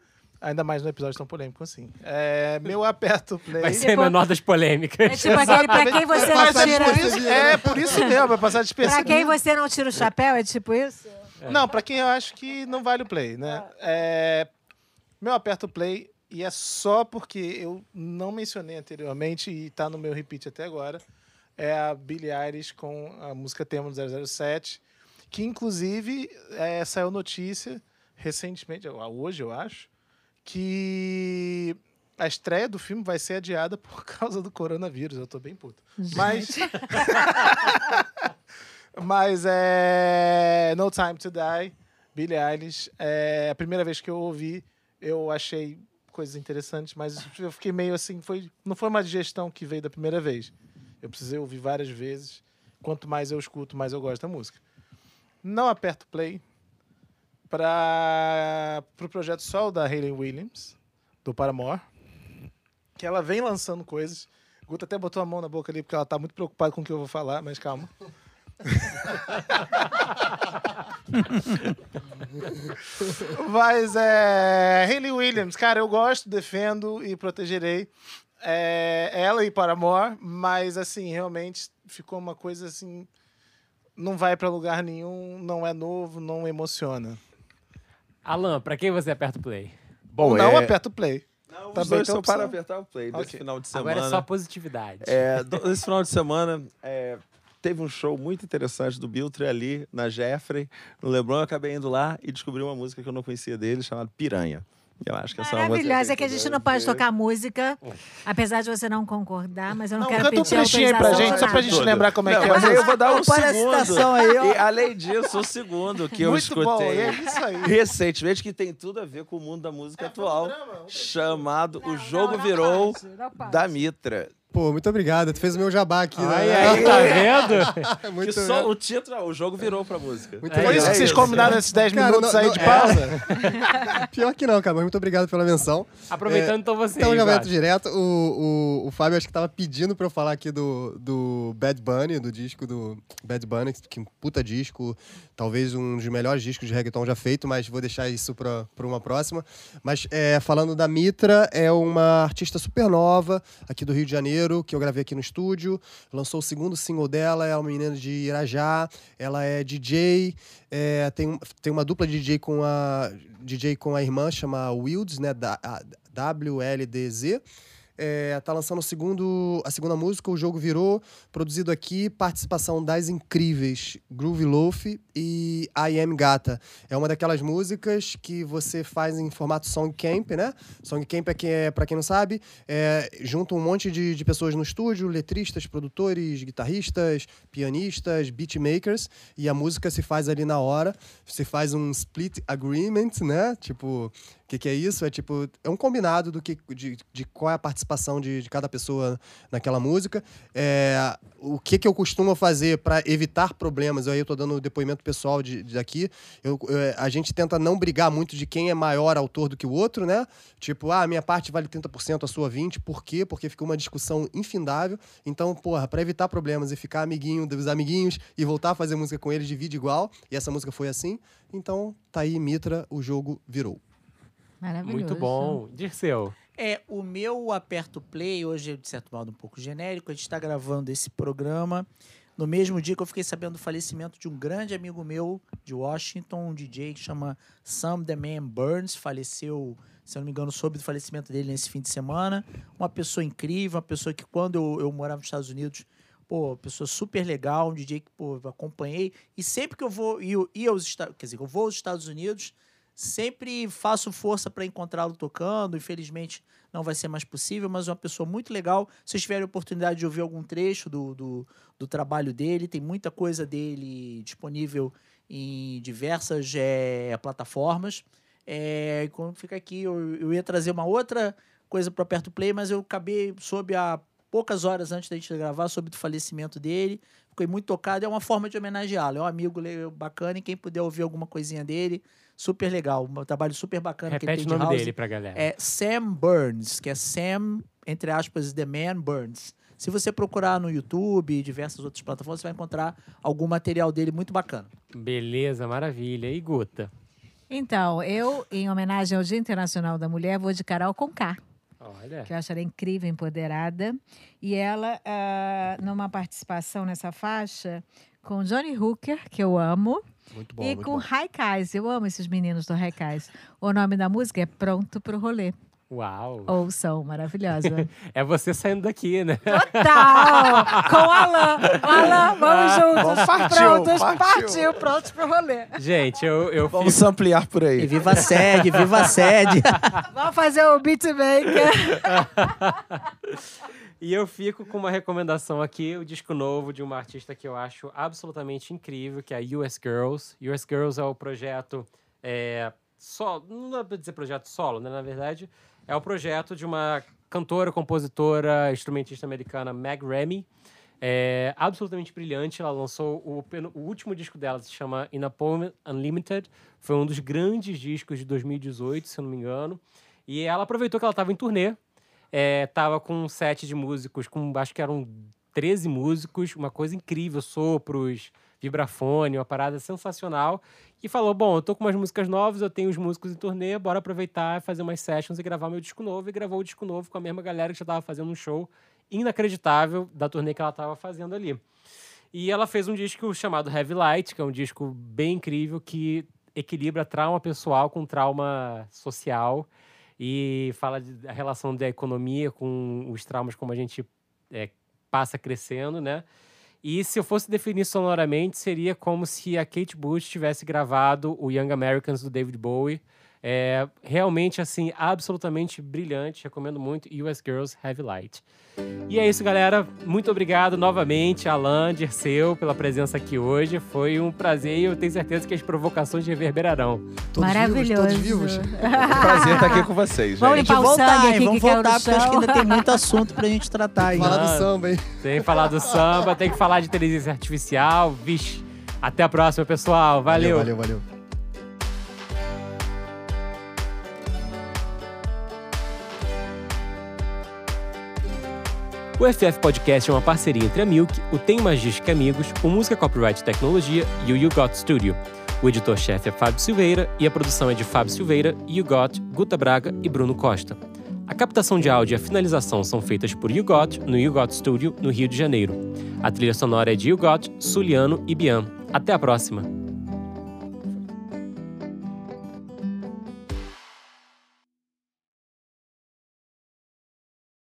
ainda mais no episódio tão polêmico assim. É, meu aperta o play. Vai ser a menor das polêmicas. É tipo aquele pra quem você não é tira. por isso, é por isso mesmo, vai passar Pra despercebido. quem você não tira o chapéu, é tipo isso? Não, pra quem eu acho que não vale o play, né? É, meu aperto play, e é só porque eu não mencionei anteriormente e tá no meu repeat até agora, é a Billie Eilish com a música tema do 007, Que inclusive é, saiu notícia recentemente, hoje eu acho, que a estreia do filme vai ser adiada por causa do coronavírus. Eu tô bem puto. Mas. Mas é. No Time to Die, Billie Eilish. É a primeira vez que eu ouvi, eu achei coisas interessantes, mas eu fiquei meio assim. Foi, não foi uma digestão que veio da primeira vez. Eu precisei ouvir várias vezes. Quanto mais eu escuto, mais eu gosto da música. Não aperto play para o pro projeto Sol da Hayley Williams, do Paramore, que ela vem lançando coisas. O Guto até botou a mão na boca ali porque ela tá muito preocupada com o que eu vou falar, mas calma. Mas é. Hayley Williams, cara, eu gosto, defendo e protegerei é, ela e Paramore, mas assim, realmente ficou uma coisa assim. Não vai pra lugar nenhum, não é novo, não emociona. Alan, pra quem você aperta o play? Bom, não é... aperta o play. Não, os Também dois tem são opção. para apertar o play desse Ok. final de semana. Agora é só positividade. É, esse final de semana é, teve um show muito interessante do Biltre ali na Jeffrey, no Leblon. Eu acabei indo lá e descobri uma música que eu não conhecia dele, chamada Piranha. Eu acho que essa é Maravilhosa, é que a gente não pode tocar música, apesar de você não concordar, mas eu não, Não, quero canta um pedir trechinho aí pra gente, só pra gente Tudo. lembrar como é Não, que é. mas aí eu vou dar um segundo. citação aí, ó. E, além disso, o segundo que eu Muito escutei bom, é isso aí. recentemente, que tem tudo a ver com o mundo da música atual, chamado O Jogo Virou não pode. da Mitra. Pô, muito obrigado. Tu fez o meu jabá aqui, né? Aí, aí, tá vendo? muito que só o título, o jogo virou pra música. Muito Por legal. isso que vocês combinaram esses 10 Cara, minutos não- aí não- de é. pausa. Pior que não, cara, mas muito obrigado pela menção. Aproveitando então você. Então, já entro direto. O, o, o Fábio acho que tava pedindo pra eu falar aqui do, do Bad Bunny, do disco do Bad Bunny, que um puta disco, talvez um dos melhores discos de reggaeton já feito, mas vou deixar isso pra uma próxima. Mas é, falando da Mitra, é uma artista super nova aqui do Rio de Janeiro, que eu gravei aqui no estúdio. Lançou o segundo single dela, é uma menina de Irajá, ela é DJ, é, tem, tem uma dupla de DJ com a DJ com a irmã, chama Wilds, né? Da, a- WLDZ. É, tá lançando o segundo, a segunda música, o jogo virou, produzido aqui, participação das incríveis Groovy Loaf e I Am Gata. É uma daquelas músicas que você faz em formato song camp, né? Song camp é que é, para quem não sabe, é, junta um monte de, de pessoas no estúdio, letristas, produtores, guitarristas, pianistas, beatmakers, e a música se faz ali na hora. Você faz um split agreement, né? Tipo, o que, que é isso? É tipo, é um combinado do que, de, de qual é a participação de, de cada pessoa naquela música. É, o que, que eu costumo fazer para evitar problemas? Aí eu tô dando depoimento pessoal de, de daqui. Eu, eu- a gente tenta não brigar muito de quem é maior autor do que o outro, né? Tipo, ah, a minha parte vale 30%, a sua 20%. Por quê? Porque fica uma discussão infindável. Então, porra, para evitar problemas e ficar amiguinho dos amiguinhos e voltar a fazer música com eles, divide igual. E essa música foi assim. Então, tá aí, Mitra, o jogo virou. Maravilhoso. Muito bom. Dirceu. É, o meu aperto play, hoje de certo modo um pouco genérico, a gente está gravando esse programa no mesmo dia que eu fiquei sabendo do falecimento de um grande amigo meu de Washington, um DJ que chama Sam The Man Burns, faleceu, se eu não me engano, soube do falecimento dele nesse fim de semana. Uma pessoa incrível, uma pessoa que quando eu, eu morava nos Estados Unidos, pô, pessoa super legal, um DJ que, pô, eu acompanhei. E sempre que eu vou ir, ir aos Estados quer dizer, que eu vou aos Estados Unidos, sempre faço força para encontrá-lo tocando. Infelizmente, não vai ser mais possível, mas é uma pessoa muito legal. Se vocês tiverem a oportunidade de ouvir algum trecho do, do, do trabalho dele, tem muita coisa dele disponível em diversas eh, plataformas. É, quando fica aqui, eu, eu ia trazer uma outra coisa para Perto Play, mas eu acabei, soube há poucas horas antes da gente gravar, sobre o falecimento dele. Fiquei muito tocado. É uma forma de homenageá-lo. É um amigo bacana e quem puder ouvir alguma coisinha dele, super legal. Um trabalho super bacana que ele Repete tem o de nome house. dele pra galera. É Sam Burns, que é Sam, entre aspas, The Man Burns. Se você procurar no YouTube e diversas outras plataformas, você vai encontrar algum material dele muito bacana. Beleza, maravilha. E Guta? Então, eu, em homenagem ao Dia Internacional da Mulher, vou de Carol Conká, Olha. que eu acho ela incrível, empoderada. E ela, ah, numa participação nessa faixa, com Johnny Hooker, que eu amo, Muito bom, e muito com bom. Raikais. Eu amo esses meninos do Raikais. O nome da música é Pronto pro Rolê. Uau! Ou são maravilhosa. É você saindo daqui, né? Total! Com o Alan! Alan, vamos juntos! Bom, partiu, prontos, partiu. partiu, prontos pro rolê. Gente, eu, eu fico Vamos ampliar por E aí. viva a sede, viva a sede. Vamos fazer o beatmaker. E eu fico com uma recomendação aqui, o disco novo de uma artista que eu acho absolutamente incrível, que é a US Girls. US Girls é o projeto é, solo, não dá pra dizer projeto solo, né? Na verdade, é o projeto de uma cantora, compositora, instrumentista americana, Meg Remy. É absolutamente brilhante. Ela lançou o, o último disco dela, se chama In a Poem Unlimited. Foi um dos grandes discos de 2018, se eu não me engano. E ela aproveitou que ela estava em turnê é, tava com um set de músicos, com acho que eram 13 músicos, uma coisa incrível, sopros, vibrafone, uma parada sensacional. E falou: Bom, eu tô com umas músicas novas, eu tenho os músicos em turnê, bora aproveitar, fazer umas sessions e gravar meu disco novo. E gravou o disco novo com a mesma galera que já tava fazendo um show inacreditável da turnê que ela tava fazendo ali. E ela fez um disco chamado Heavy Light, que é um disco bem incrível que equilibra trauma pessoal com trauma social e fala da relação da economia com os traumas como a gente é, passa crescendo, né? E se eu fosse definir sonoramente, seria como se a Kate Bush tivesse gravado o Young Americans do David Bowie. É realmente, assim, absolutamente brilhante. Recomendo muito US Girls Heavy Light. E é isso, galera. Muito obrigado novamente, Alan, Dirceu, pela presença aqui hoje. Foi um prazer e eu tenho certeza que as provocações reverberarão. Todos Maravilhoso. vivos, todos vivos. Prazer estar aqui com vocês, Vamos gente. limpar o voltar, sangue hein? aqui Vamos que voltar, porque acho que ainda tem muito assunto pra gente tratar aí. Falar do Ah. samba, hein? Tem que falar do samba, tem que falar de inteligência artificial. Vixe. Até a próxima, pessoal. Valeu. Valeu, valeu. O FF Podcast é uma parceria entre a Milk, o Tem Magística Amigos, o Música Copyright Tecnologia e o You Got Studio. O editor-chefe é Fábio Silveira e a produção é de Fábio Silveira, You Got, Guta Braga e Bruno Costa. A captação de áudio e a finalização são feitas por You Got no You Got Studio, no Rio de Janeiro. A trilha sonora é de You Got, Suliano e Bian. Até a próxima!